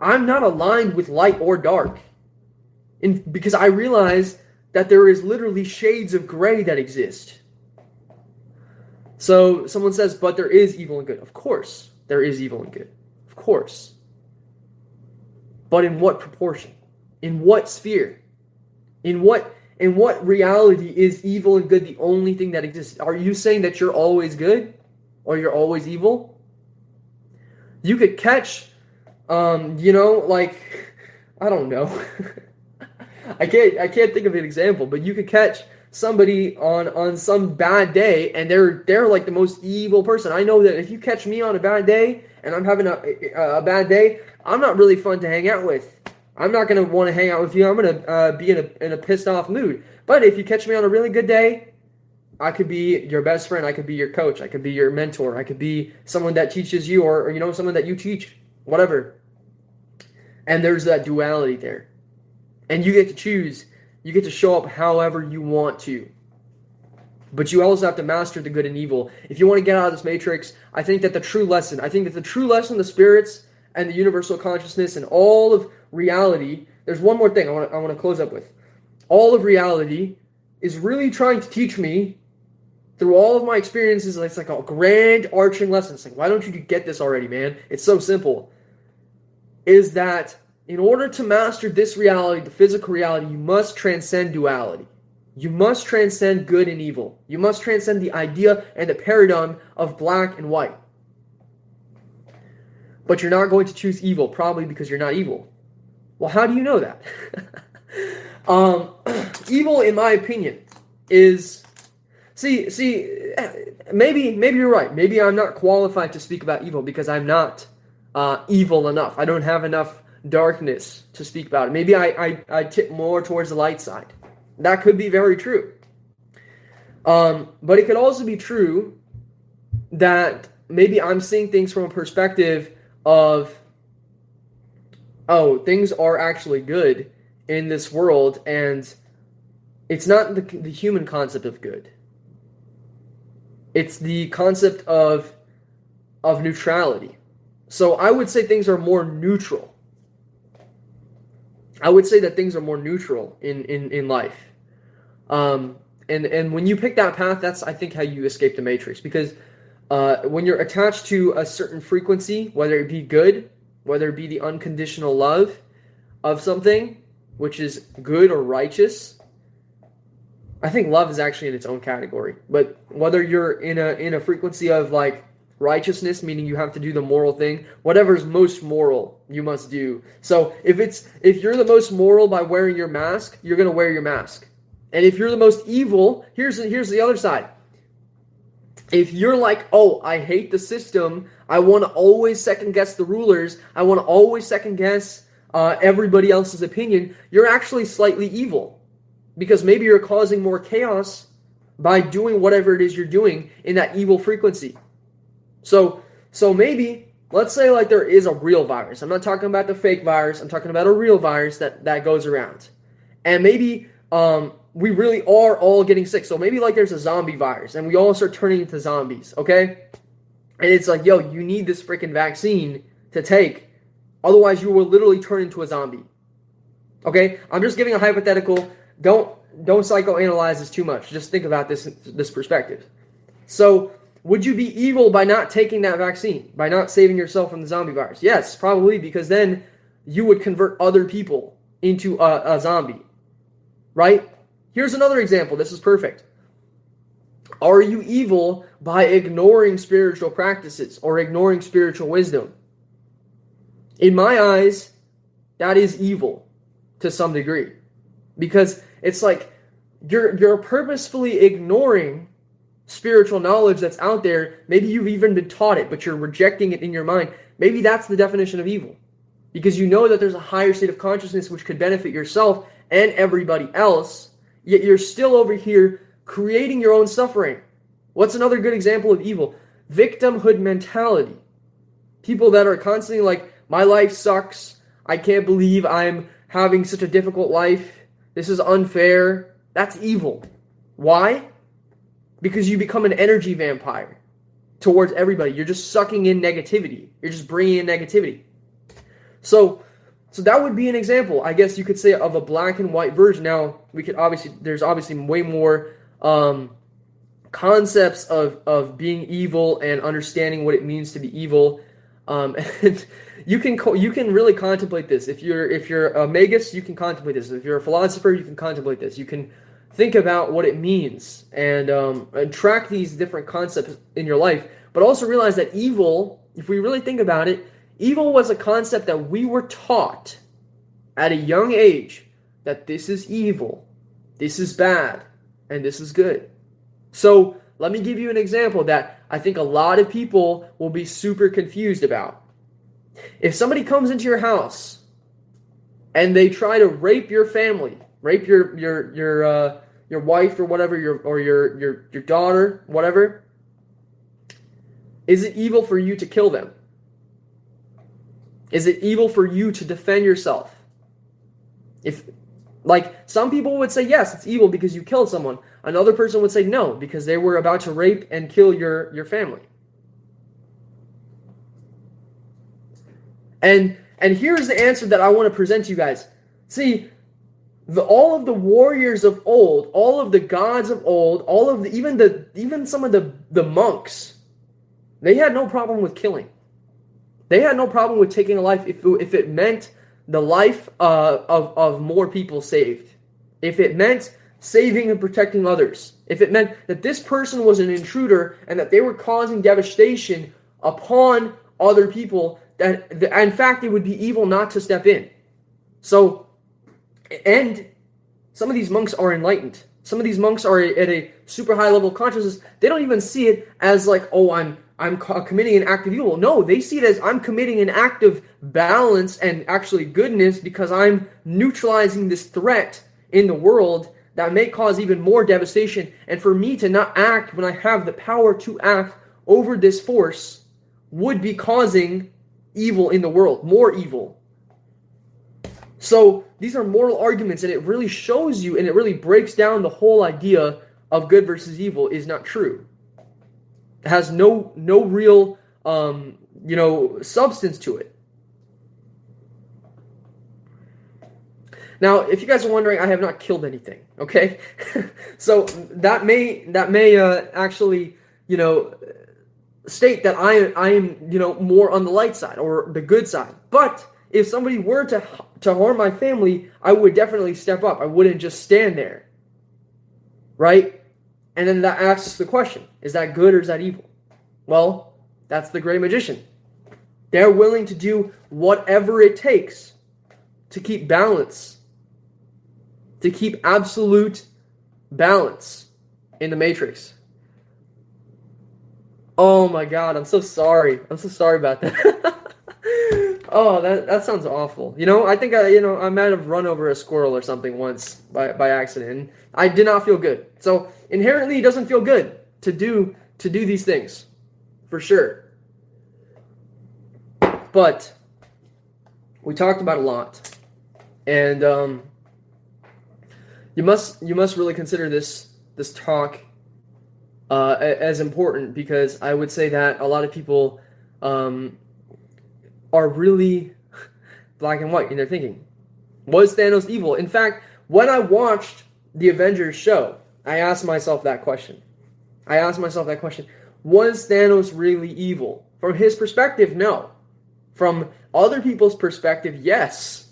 I'm not aligned with light or dark. And because I realize that there is literally shades of gray that exist. So someone says, but there is evil and good. Of course, there is evil and good. Of course. But in what proportion? In what sphere? In what in what reality is evil and good the only thing that exists? Are you saying that you're always good or you're always evil? You could catch um, you know, like [laughs] I don't know. [laughs] I can't I can't think of an example, but you could catch somebody on on some bad day and they're they're like the most evil person. I know that if you catch me on a bad day and I'm having a a bad day, I'm not really fun to hang out with. I'm not going to want to hang out with you. I'm going to uh, be in a, in a pissed off mood. But if you catch me on a really good day, I could be your best friend. I could be your coach. I could be your mentor. I could be someone that teaches you or, or you know, someone that you teach, whatever. And there's that duality there. And you get to choose. You get to show up however you want to. But you also have to master the good and evil. If you want to get out of this matrix, I think that the true lesson, I think that the true lesson, the spirits and the universal consciousness and all of reality, there's one more thing I want to, I want to close up with. All of reality is really trying to teach me through all of my experiences. It's like a grand arching lesson. It's like, why don't you get this already, man? It's so simple. Is that in order to master this reality, the physical reality, you must transcend duality. You must transcend good and evil. You must transcend the idea and the paradigm of black and white. But you're not going to choose evil, probably because you're not evil. Well, how do you know that? [laughs] um, [clears throat] evil, in my opinion, is see see maybe maybe you're right. Maybe I'm not qualified to speak about evil because I'm not uh, evil enough. I don't have enough darkness to speak about it. Maybe I, I, I tip more towards the light side. That could be very true. Um, but it could also be true that maybe I'm seeing things from a perspective of oh, things are actually good in this world, and it's not the, the human concept of good. It's the concept of of neutrality. So I would say things are more neutral. I would say that things are more neutral in in in life. Um, and and when you pick that path, that's I think how you escape the matrix because uh, when you're attached to a certain frequency, whether it be good whether it be the unconditional love of something, which is good or righteous. I think love is actually in its own category. But whether you're in a in a frequency of like righteousness, meaning you have to do the moral thing, whatever's most moral, you must do. So if it's if you're the most moral by wearing your mask, you're gonna wear your mask. And if you're the most evil, here's here's the other side if you're like, oh, I hate the system, I want to always second guess the rulers, I want to always second guess uh, everybody else's opinion, you're actually slightly evil. Because maybe you're causing more chaos by doing whatever it is you're doing in that evil frequency. So, so maybe let's say like there is a real virus. I'm not talking about the fake virus. I'm talking about a real virus that that goes around, and maybe um, we really are all getting sick. So maybe like there's a zombie virus and we all start turning into zombies, okay? And it's like, yo, you need this freaking vaccine to take. Otherwise, you will literally turn into a zombie. Okay? I'm just giving a hypothetical. Don't don't psychoanalyze this too much. Just think about this this perspective. So, would you be evil by not taking that vaccine, by not saving yourself from the zombie virus? Yes, probably, because then you would convert other people into a, a zombie, right? Here's another example. This is perfect. Are you evil by ignoring spiritual practices or ignoring spiritual wisdom? In my eyes, that is evil to some degree because it's like you're you're purposefully ignoring spiritual knowledge that's out there. Maybe you've even been taught it, but you're rejecting it in your mind. Maybe that's the definition of evil. Because you know that there's a higher state of consciousness which could benefit yourself and everybody else, yet you're still over here creating your own suffering. What's another good example of evil? Victimhood mentality. People that are constantly like, my life sucks. I can't believe I'm having such a difficult life. This is unfair. That's evil. Why? Because you become an energy vampire towards everybody. You're just sucking in negativity. You're just bringing in negativity. So, so that would be an example, I guess you could say, of a black and white version. Now, we could obviously, there's obviously way more um, concepts of of being evil and understanding what it means to be evil. Um, [laughs] and you can co- you can really contemplate this. If you're if you're a magus, you can contemplate this. If you're a philosopher, you can contemplate this. You can think about what it means and um, and track these different concepts in your life. But also realize that evil, if we really think about it, evil was a concept that we were taught at a young age that this is evil, this is bad, and this is good. So let me give you an example that I think a lot of people will be super confused about. If somebody comes into your house and they try to rape your family, rape your your your uh, your wife or whatever, your or your your your daughter, whatever, is it evil for you to kill them? Is it evil for you to defend yourself? If like some people would say yes, it's evil because you killed someone. Another person would say no because they were about to rape and kill your your family. And and here's the answer that I want to present to you guys. See, the, all of the warriors of old, all of the gods of old, all of the even the even some of the the monks, they had no problem with killing. They had no problem with taking a life if if it meant the life uh, of of more people saved. If it meant saving and protecting others. If it meant that this person was an intruder and that they were causing devastation upon other people, that in fact it would be evil not to step in. So, and some of these monks are enlightened. Some of these monks are at a super high level of consciousness. They don't even see it as like, oh, I'm I'm committing an act of evil. No, they see it as I'm committing an act of balance and actually goodness because I'm neutralizing this threat in the world that may cause even more devastation. And for me to not act when I have the power to act over this force would be causing evil in the world, more evil. So these are moral arguments, and it really shows you and it really breaks down the whole idea of good versus evil is not true. It has no no real um, you know substance to it. Now, if you guys are wondering, I have not killed anything. Okay, [laughs] so that may that may uh, actually you know state that I I am you know more on the light side or the good side. But if somebody were to to harm my family, I would definitely step up. I wouldn't just stand there. Right? And then that asks the question, is that good or is that evil? Well, that's the gray magician. They're willing to do whatever it takes to keep balance to keep absolute balance in the matrix. Oh my god, I'm so sorry. I'm so sorry about that. [laughs] oh, that that sounds awful. You know, I think I you know, I might have run over a squirrel or something once by by accident. I did not feel good. So, inherently it doesn't feel good to do to do these things. For sure. But we talked about a lot. And um you must you must really consider this this talk uh, as important because I would say that a lot of people um, are really [laughs] black and white in their thinking. Was Thanos evil? In fact, when I watched the Avengers show, I asked myself that question. I asked myself that question. Was Thanos really evil? From his perspective, no. From other people's perspective, yes.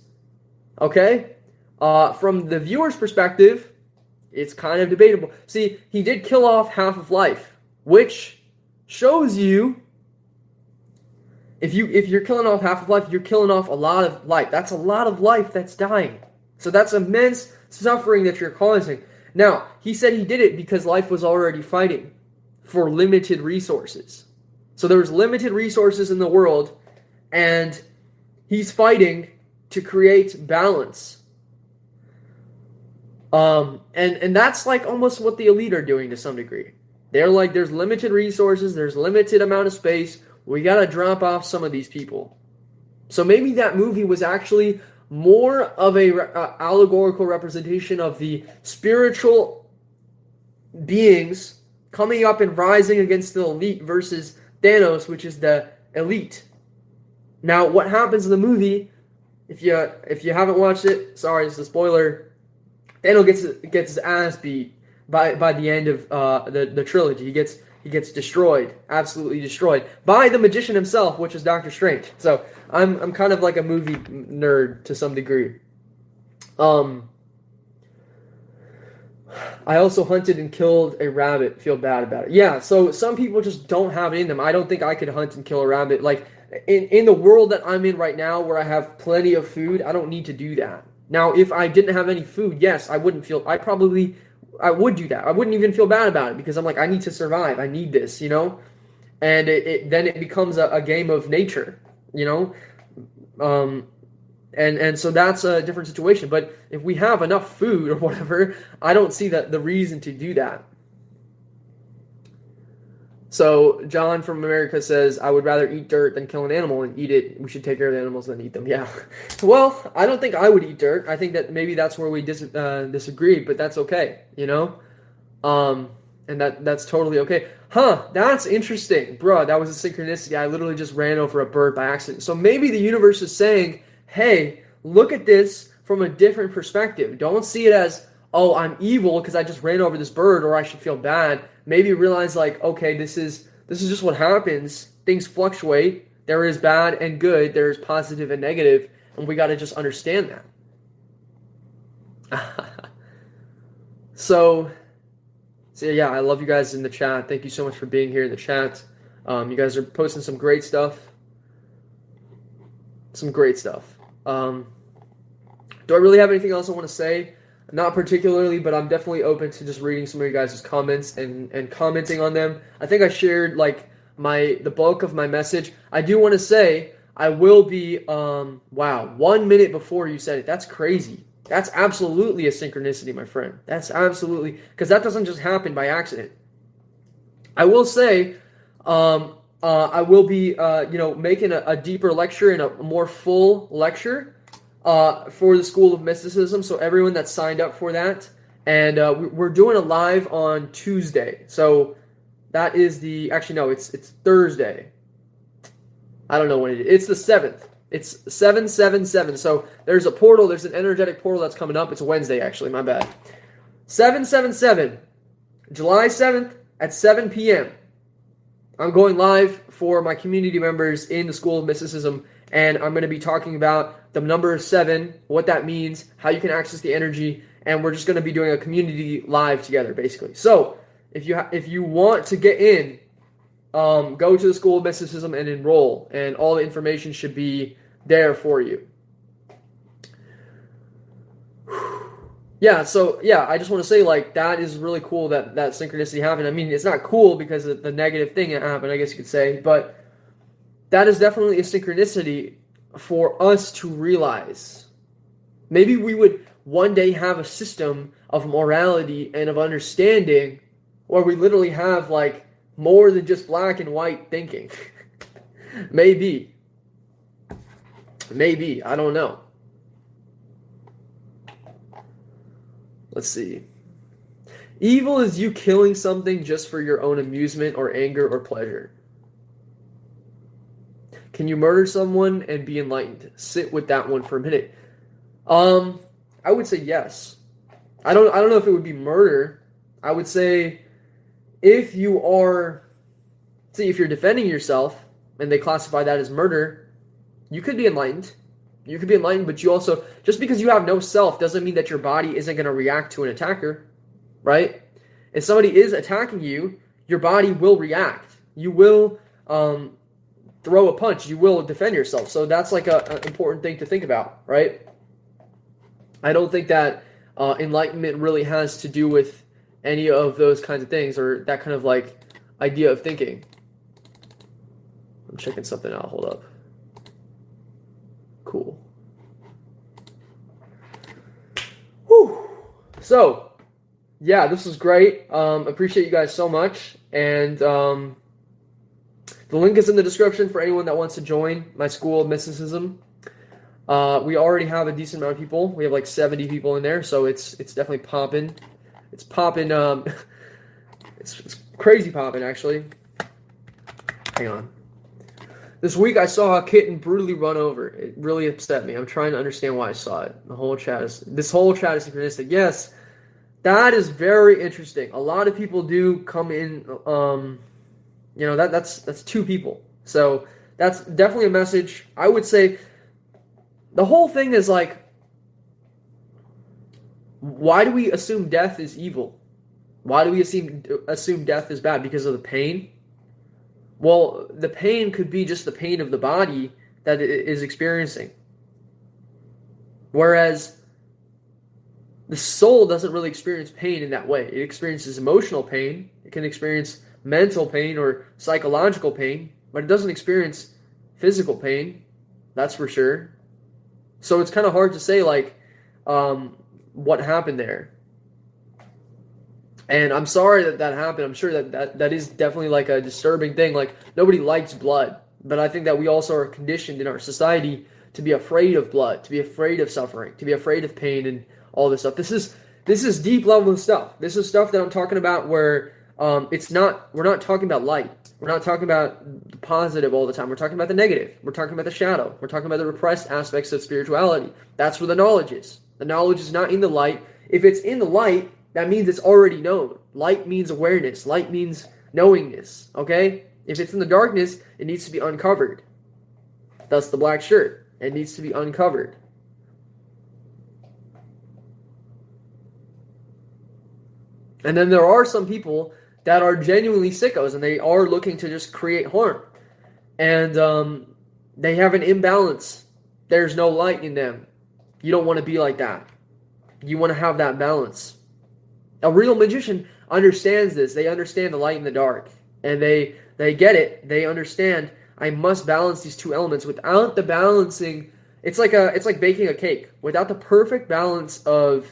Okay? Uh, from the viewer's perspective, it's kind of debatable. See, he did kill off half of life, which shows you if you if you're killing off half of life, you're killing off a lot of life. That's a lot of life that's dying. So that's immense suffering that you're causing. Now, he said he did it because life was already fighting for limited resources. So there's limited resources in the world, and he's fighting to create balance. Um, and and that's like almost what the elite are doing to some degree. They're like, there's limited resources, there's limited amount of space. We gotta drop off some of these people. So maybe that movie was actually more of a uh, allegorical representation of the spiritual beings coming up and rising against the elite versus Thanos, which is the elite. Now, what happens in the movie? If you if you haven't watched it, sorry, it's a spoiler. Thanos gets gets his ass beat by by the end of uh, the the trilogy. He gets he gets destroyed, absolutely destroyed by the magician himself, which is Doctor Strange. So I'm I'm kind of like a movie nerd to some degree. Um, I also hunted and killed a rabbit. Feel bad about it. Yeah. So some people just don't have it in them. I don't think I could hunt and kill a rabbit. Like in in the world that I'm in right now, where I have plenty of food, I don't need to do that. Now, if I didn't have any food, yes, I wouldn't feel. I probably I would do that. I wouldn't even feel bad about it because I'm like, I need to survive. I need this, you know. And it, it then it becomes a, a game of nature you know um and and so that's a different situation but if we have enough food or [laughs] whatever i don't see that the reason to do that so john from america says i would rather eat dirt than kill an animal and eat it we should take care of the animals than eat them yeah [laughs] well i don't think i would eat dirt i think that maybe that's where we dis- uh, disagree but that's okay you know um and that that's totally okay. Huh, that's interesting. Bruh, that was a synchronicity. I literally just ran over a bird by accident. So maybe the universe is saying, hey, look at this from a different perspective. Don't see it as, oh, I'm evil because I just ran over this bird or I should feel bad. Maybe realize like, okay, this is this is just what happens. Things fluctuate. There is bad and good, there is positive and negative, and we gotta just understand that. [laughs] so so yeah, I love you guys in the chat. Thank you so much for being here in the chat. Um, you guys are posting some great stuff. Some great stuff. Um, do I really have anything else I want to say? Not particularly, but I'm definitely open to just reading some of you guys' comments and, and commenting on them. I think I shared like my the bulk of my message. I do want to say I will be um wow, one minute before you said it. That's crazy. That's absolutely a synchronicity, my friend. That's absolutely because that doesn't just happen by accident. I will say, um, uh, I will be, uh, you know, making a, a, deeper lecture and a more full lecture uh, for the School of Mysticism. So everyone that signed up for that, and uh, we're doing a live on Tuesday. So that is the actually no, it's it's Thursday. I don't know when it is. It's the seventh. It's 777. So there's a portal, there's an energetic portal that's coming up. It's Wednesday, actually, my bad. 777, July 7th at 7 p.m. I'm going live for my community members in the School of Mysticism, and I'm going to be talking about the number seven, what that means, how you can access the energy, and we're just going to be doing a community live together, basically. So if you ha- if you want to get in, um, go to the School of Mysticism and enroll, and all the information should be there for you. [sighs] Yeah, so yeah, I just want to say like that is really cool that that synchronicity happened. I mean, it's not cool because of the negative thing that happened, I guess you could say, but that is definitely a synchronicity for us to realize. Maybe we would one day have a system of morality and of understanding where we literally have like more than just black and white thinking. [laughs] Maybe. Maybe. I don't know. Let's see. Evil is you killing something just for your own amusement or anger or pleasure. Can you murder someone and be enlightened? Sit with that one for a minute. Um, I would say yes. I don't I don't know if it would be murder. I would say if you are see if you're defending yourself and they classify that as murder, you could be enlightened. You could be enlightened, but you also just because you have no self doesn't mean that your body isn't going to react to an attacker, right? If somebody is attacking you, your body will react. You will um, throw a punch. You will defend yourself. So that's like an important thing to think about, right? I don't think that uh, enlightenment really has to do with any of those kinds of things or that kind of like idea of thinking. I'm checking something out. Hold up. Cool. Whew. So, yeah, this was great. Um, appreciate you guys so much. And um, the link is in the description for anyone that wants to join my school of mysticism. Uh, we already have a decent amount of people. We have like 70 people in there, so it's it's definitely popping. It's popping. Um, [laughs] it's, it's crazy popping actually. Hang on. This week I saw a kitten brutally run over. It really upset me. I'm trying to understand why I saw it. The whole chat is this whole chat is synchronistic. Yes, that is very interesting. A lot of people do come in. Um, you know that that's that's two people. So that's definitely a message. I would say the whole thing is like why do we assume death is evil? Why do we assume assume death is bad because of the pain? Well, the pain could be just the pain of the body that it is experiencing. Whereas the soul doesn't really experience pain in that way. It experiences emotional pain, it can experience mental pain or psychological pain, but it doesn't experience physical pain. That's for sure. So it's kind of hard to say like um, what happened there. And I'm sorry that that happened. I'm sure that, that that is definitely like a disturbing thing. Like nobody likes blood, but I think that we also are conditioned in our society to be afraid of blood, to be afraid of suffering, to be afraid of pain and all this stuff. This is this is deep level stuff. This is stuff that I'm talking about where um, it's not. We're not talking about light. We're not talking about the positive all the time. We're talking about the negative. We're talking about the shadow. We're talking about the repressed aspects of spirituality. That's where the knowledge is. The knowledge is not in the light. If it's in the light, that means it's already known. Light means awareness. Light means knowingness. Okay? If it's in the darkness, it needs to be uncovered. Thus the black shirt. It needs to be uncovered. And then there are some people that are genuinely sickos and they are looking to just create harm. And um, they have an imbalance. There's no light in them. You don't want to be like that. You want to have that balance. A real magician understands this. They understand the light and the dark. And they they get it. They understand I must balance these two elements. Without the balancing, it's like a it's like baking a cake. Without the perfect balance of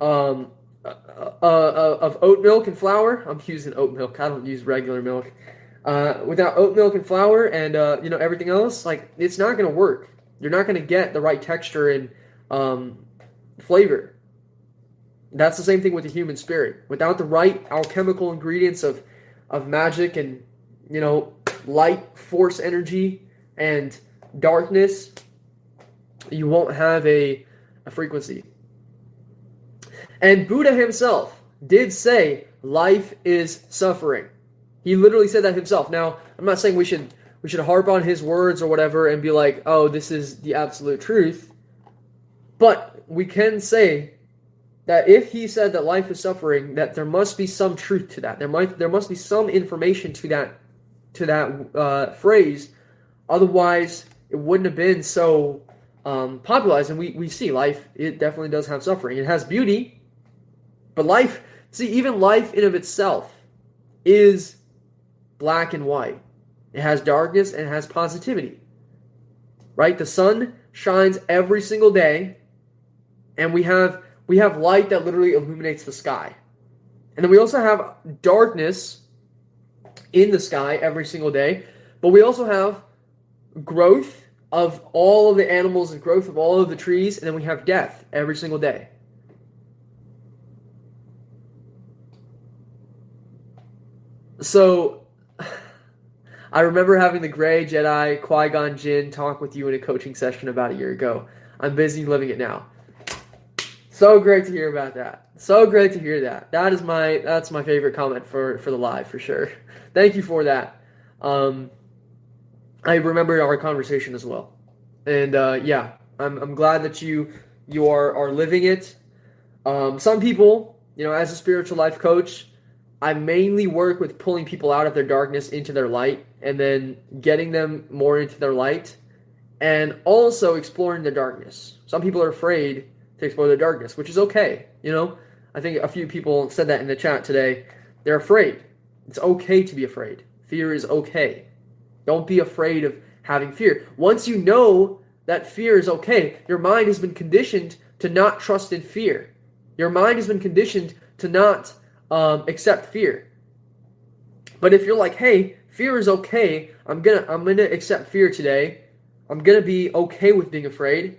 um, uh, uh, uh, of oat milk and flour. I'm using oat milk. I don't use regular milk. Uh, without oat milk and flour and uh, you know everything else, like it's not to work. You're not to get the right texture and um, flavor. That's the same thing with the human spirit. Without the right alchemical ingredients of of magic and you know light, force, energy, and darkness, you won't have a, a frequency. And Buddha himself did say life is suffering. He literally said that himself. Now, I'm not saying we should we should harp on his words or whatever and be like, "Oh, this is the absolute truth." But we can say that if he said that life is suffering, that there must be some truth to that. There might there must be some information to that to that uh, phrase. Otherwise, it wouldn't have been so um, popularized. And we, we see life, it definitely does have suffering. It has beauty, but life, see, even life in of itself is black and white. It has darkness and it has positivity. Right? The sun shines every single day, and we have we have light that literally illuminates the sky. And then we also have darkness in the sky every single day, but we also have growth of all of the animals and growth of all of the trees, and then we have death every single day. So, [sighs] I remember having the Gray Jedi Qui Gon Jinn talk with you in a coaching session about a year ago. I'm busy living it now. So great to hear about that. So great to hear that. That is my that's my favorite comment for for the live for sure. Thank you for that. Um, I remember our conversation as well, and uh, yeah, I'm I'm glad that you you are are living it. Um, some people, you know, as a spiritual life coach, I mainly work with pulling people out of their darkness into their light, and then getting them more into their light, and also exploring the darkness. Some people are afraid to explore the darkness, which is okay. You know, I think a few people said that in the chat today. They're afraid. It's okay to be afraid. Fear is okay. Don't be afraid of having fear. Once you know that fear is okay, your mind has been conditioned to not trust in fear. Your mind has been conditioned to not um, accept fear. But if you're like, hey, fear is okay, I'm gonna I'm gonna accept fear today. I'm gonna be okay with being afraid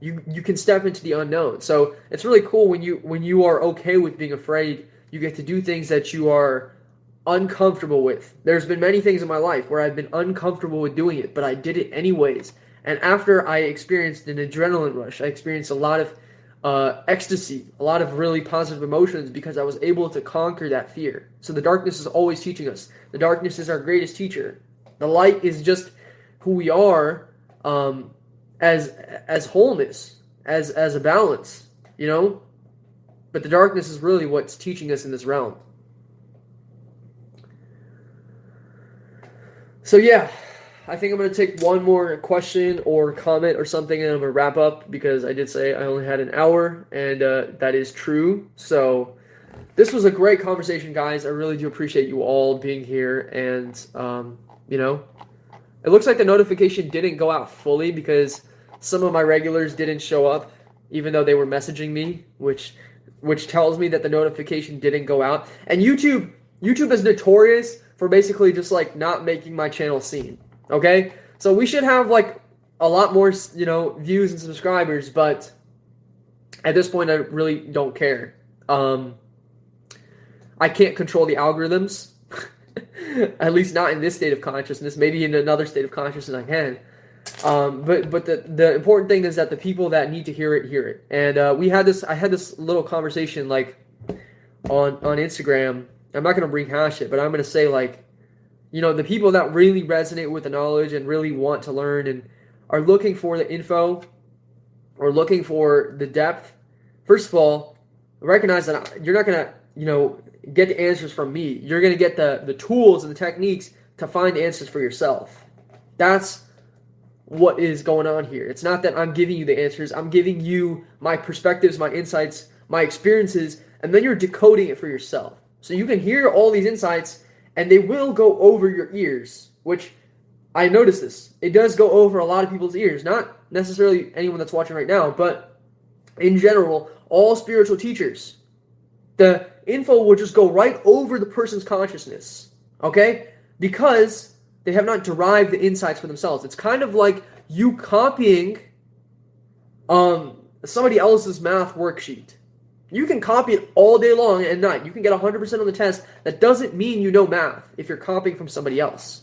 you you can step into the unknown. So it's really cool when you when you are okay with being afraid. You get to do things that you are uncomfortable with. There's been many things in my life where I've been uncomfortable with doing it, but I did it anyways. And after I experienced an adrenaline rush, I experienced a lot of uh, ecstasy, a lot of really positive emotions because I was able to conquer that fear. So the darkness is always teaching us. The darkness is our greatest teacher. The light is just who we are. Um, as as wholeness, as as a balance, you know? But the darkness is really what's teaching us in this realm. So yeah, I think I'm going to take one more question or comment or something, and I'm going to wrap up because I did say I only had an hour, and uh, that is true. So this was a great conversation, guys. I really do appreciate you all being here, and um, you know, it looks like the notification didn't go out fully because some of my regulars didn't show up, even though they were messaging me, which which tells me that the notification didn't go out. And YouTube YouTube is notorious for basically just like not making my channel seen. Okay? So we should have like a lot more, you know, views and subscribers, but at this point I really don't care. Um I can't control the algorithms. [laughs] at least not in this state of consciousness. Maybe in another state of consciousness I can. Um, but but the the important thing is that the people that need to hear it hear it. And uh, we had this. I had this little conversation like on on Instagram. I'm not going to rehash it, but I'm going to say like, you know, the people that really resonate with the knowledge and really want to learn and are looking for the info or looking for the depth. First of all, recognize that you're not going to you know get the answers from me. You're going to get the the tools and the techniques to find answers for yourself. That's what is going on here. It's not that I'm giving you the answers, I'm giving you my perspectives, my insights, my experiences, and then you're decoding it for yourself. So you can hear all these insights and they will go over your ears, which I notice this. It does go over a lot of people's ears, not necessarily anyone that's watching right now, but in general, all spiritual teachers. The info will just go right over the person's consciousness, okay? Because they have not derived the insights for themselves. It's kind of like you copying um, somebody else's math worksheet. You can copy it all day long and night. You can get 100% on the test. That doesn't mean you know math if you're copying from somebody else.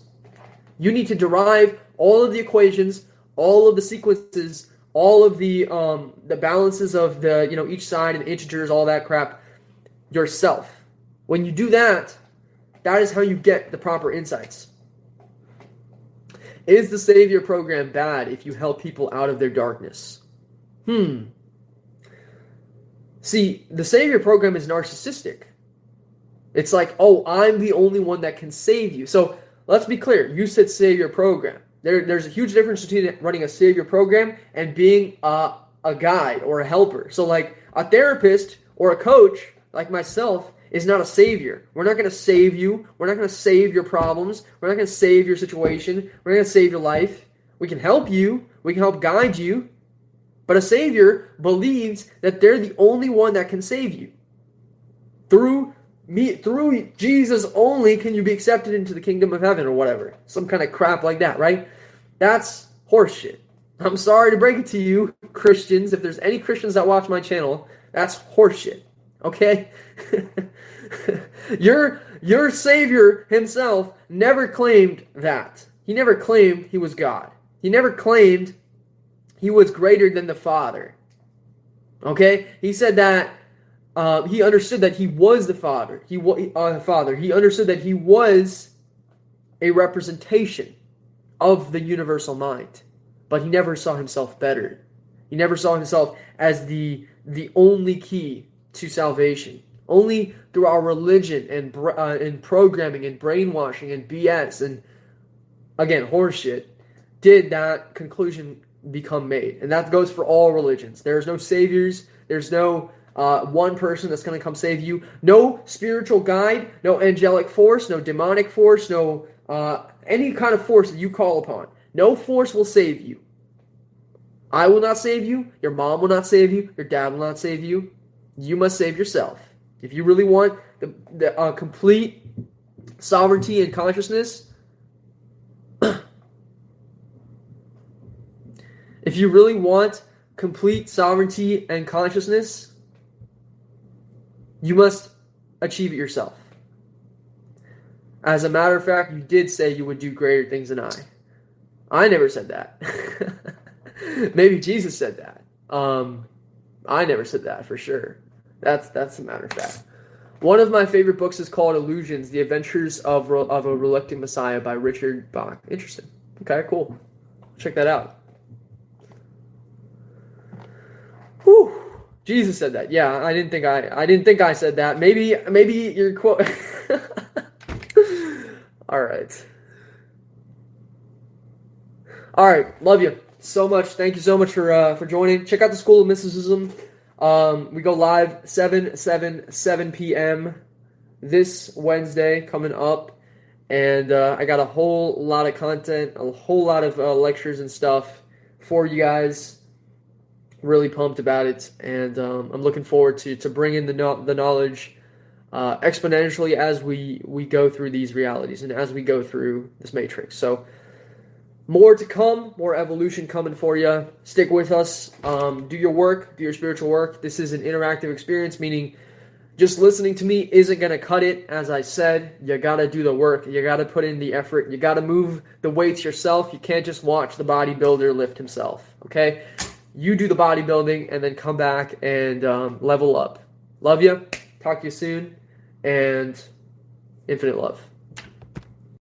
You need to derive all of the equations, all of the sequences, all of the um, the balances of the you know each side and integers, all that crap yourself. When you do that, that is how you get the proper insights. Is the Savior program bad if you help people out of their darkness? Hmm. See, the Savior program is narcissistic. It's like, oh, I'm the only one that can save you. So let's be clear. You said Savior program. There, there's a huge difference between running a Savior program and being a, a guide or a helper. So, like a therapist or a coach, like myself, is not a savior. We're not going to save you. We're not going to save your problems. We're not going to save your situation. We're not going to save your life. We can help you. We can help guide you. But a savior believes that they're the only one that can save you. Through me through Jesus only can you be accepted into the kingdom of heaven or whatever. Some kind of crap like that, right? That's horseshit. I'm sorry to break it to you, Christians. If there's any Christians that watch my channel, that's horseshit. Okay? [laughs] your your savior himself never claimed that. He never claimed he was God. He never claimed he was greater than the Father. Okay, he said that uh, he understood that he was the father. He was uh, father. He understood that he was a representation of the universal mind, but he never saw himself better. He never saw himself as the the only key to salvation. Only through our religion and uh, and programming and brainwashing and BS and again horseshit did that conclusion become made. And that goes for all religions. There's no saviors. There's no uh, one person that's going to come save you. No spiritual guide. No angelic force. No demonic force. No uh, any kind of force that you call upon. No force will save you. I will not save you. Your mom will not save you. Your dad will not save you. You must save yourself. If you really want the, the uh, complete sovereignty and consciousness, if you really want complete sovereignty and consciousness, you must achieve it yourself. As a matter of fact, you did say you would do greater things than I. I never said that. [laughs] Maybe Jesus said that. Um, I never said that for sure. That's that's a matter of fact. One of my favorite books is called Illusions: The Adventures of of a Reluctant Messiah by Richard Bach. Interesting. Okay, cool. Check that out. Whew. Jesus said that. Yeah, I didn't think I I didn't think I said that. Maybe maybe your quote. [laughs] All right. All right. Love you so much. Thank you so much for uh, for joining. Check out the School of Mysticism. Um, we go live 7 7 7 p.m. this Wednesday coming up, and uh, I got a whole lot of content, a whole lot of uh, lectures and stuff for you guys. Really pumped about it, and um, I'm looking forward to to bringing the no- the knowledge uh, exponentially as we we go through these realities and as we go through this matrix. So more to come, more evolution coming for you. Stick with us. Um, do your work, do your spiritual work. This is an interactive experience, meaning just listening to me isn't going to cut it. As I said, you got to do the work. You got to put in the effort. You got to move the weights yourself. You can't just watch the bodybuilder lift himself. Okay? You do the bodybuilding and then come back and um, level up. Love you. Talk to you soon. And infinite love.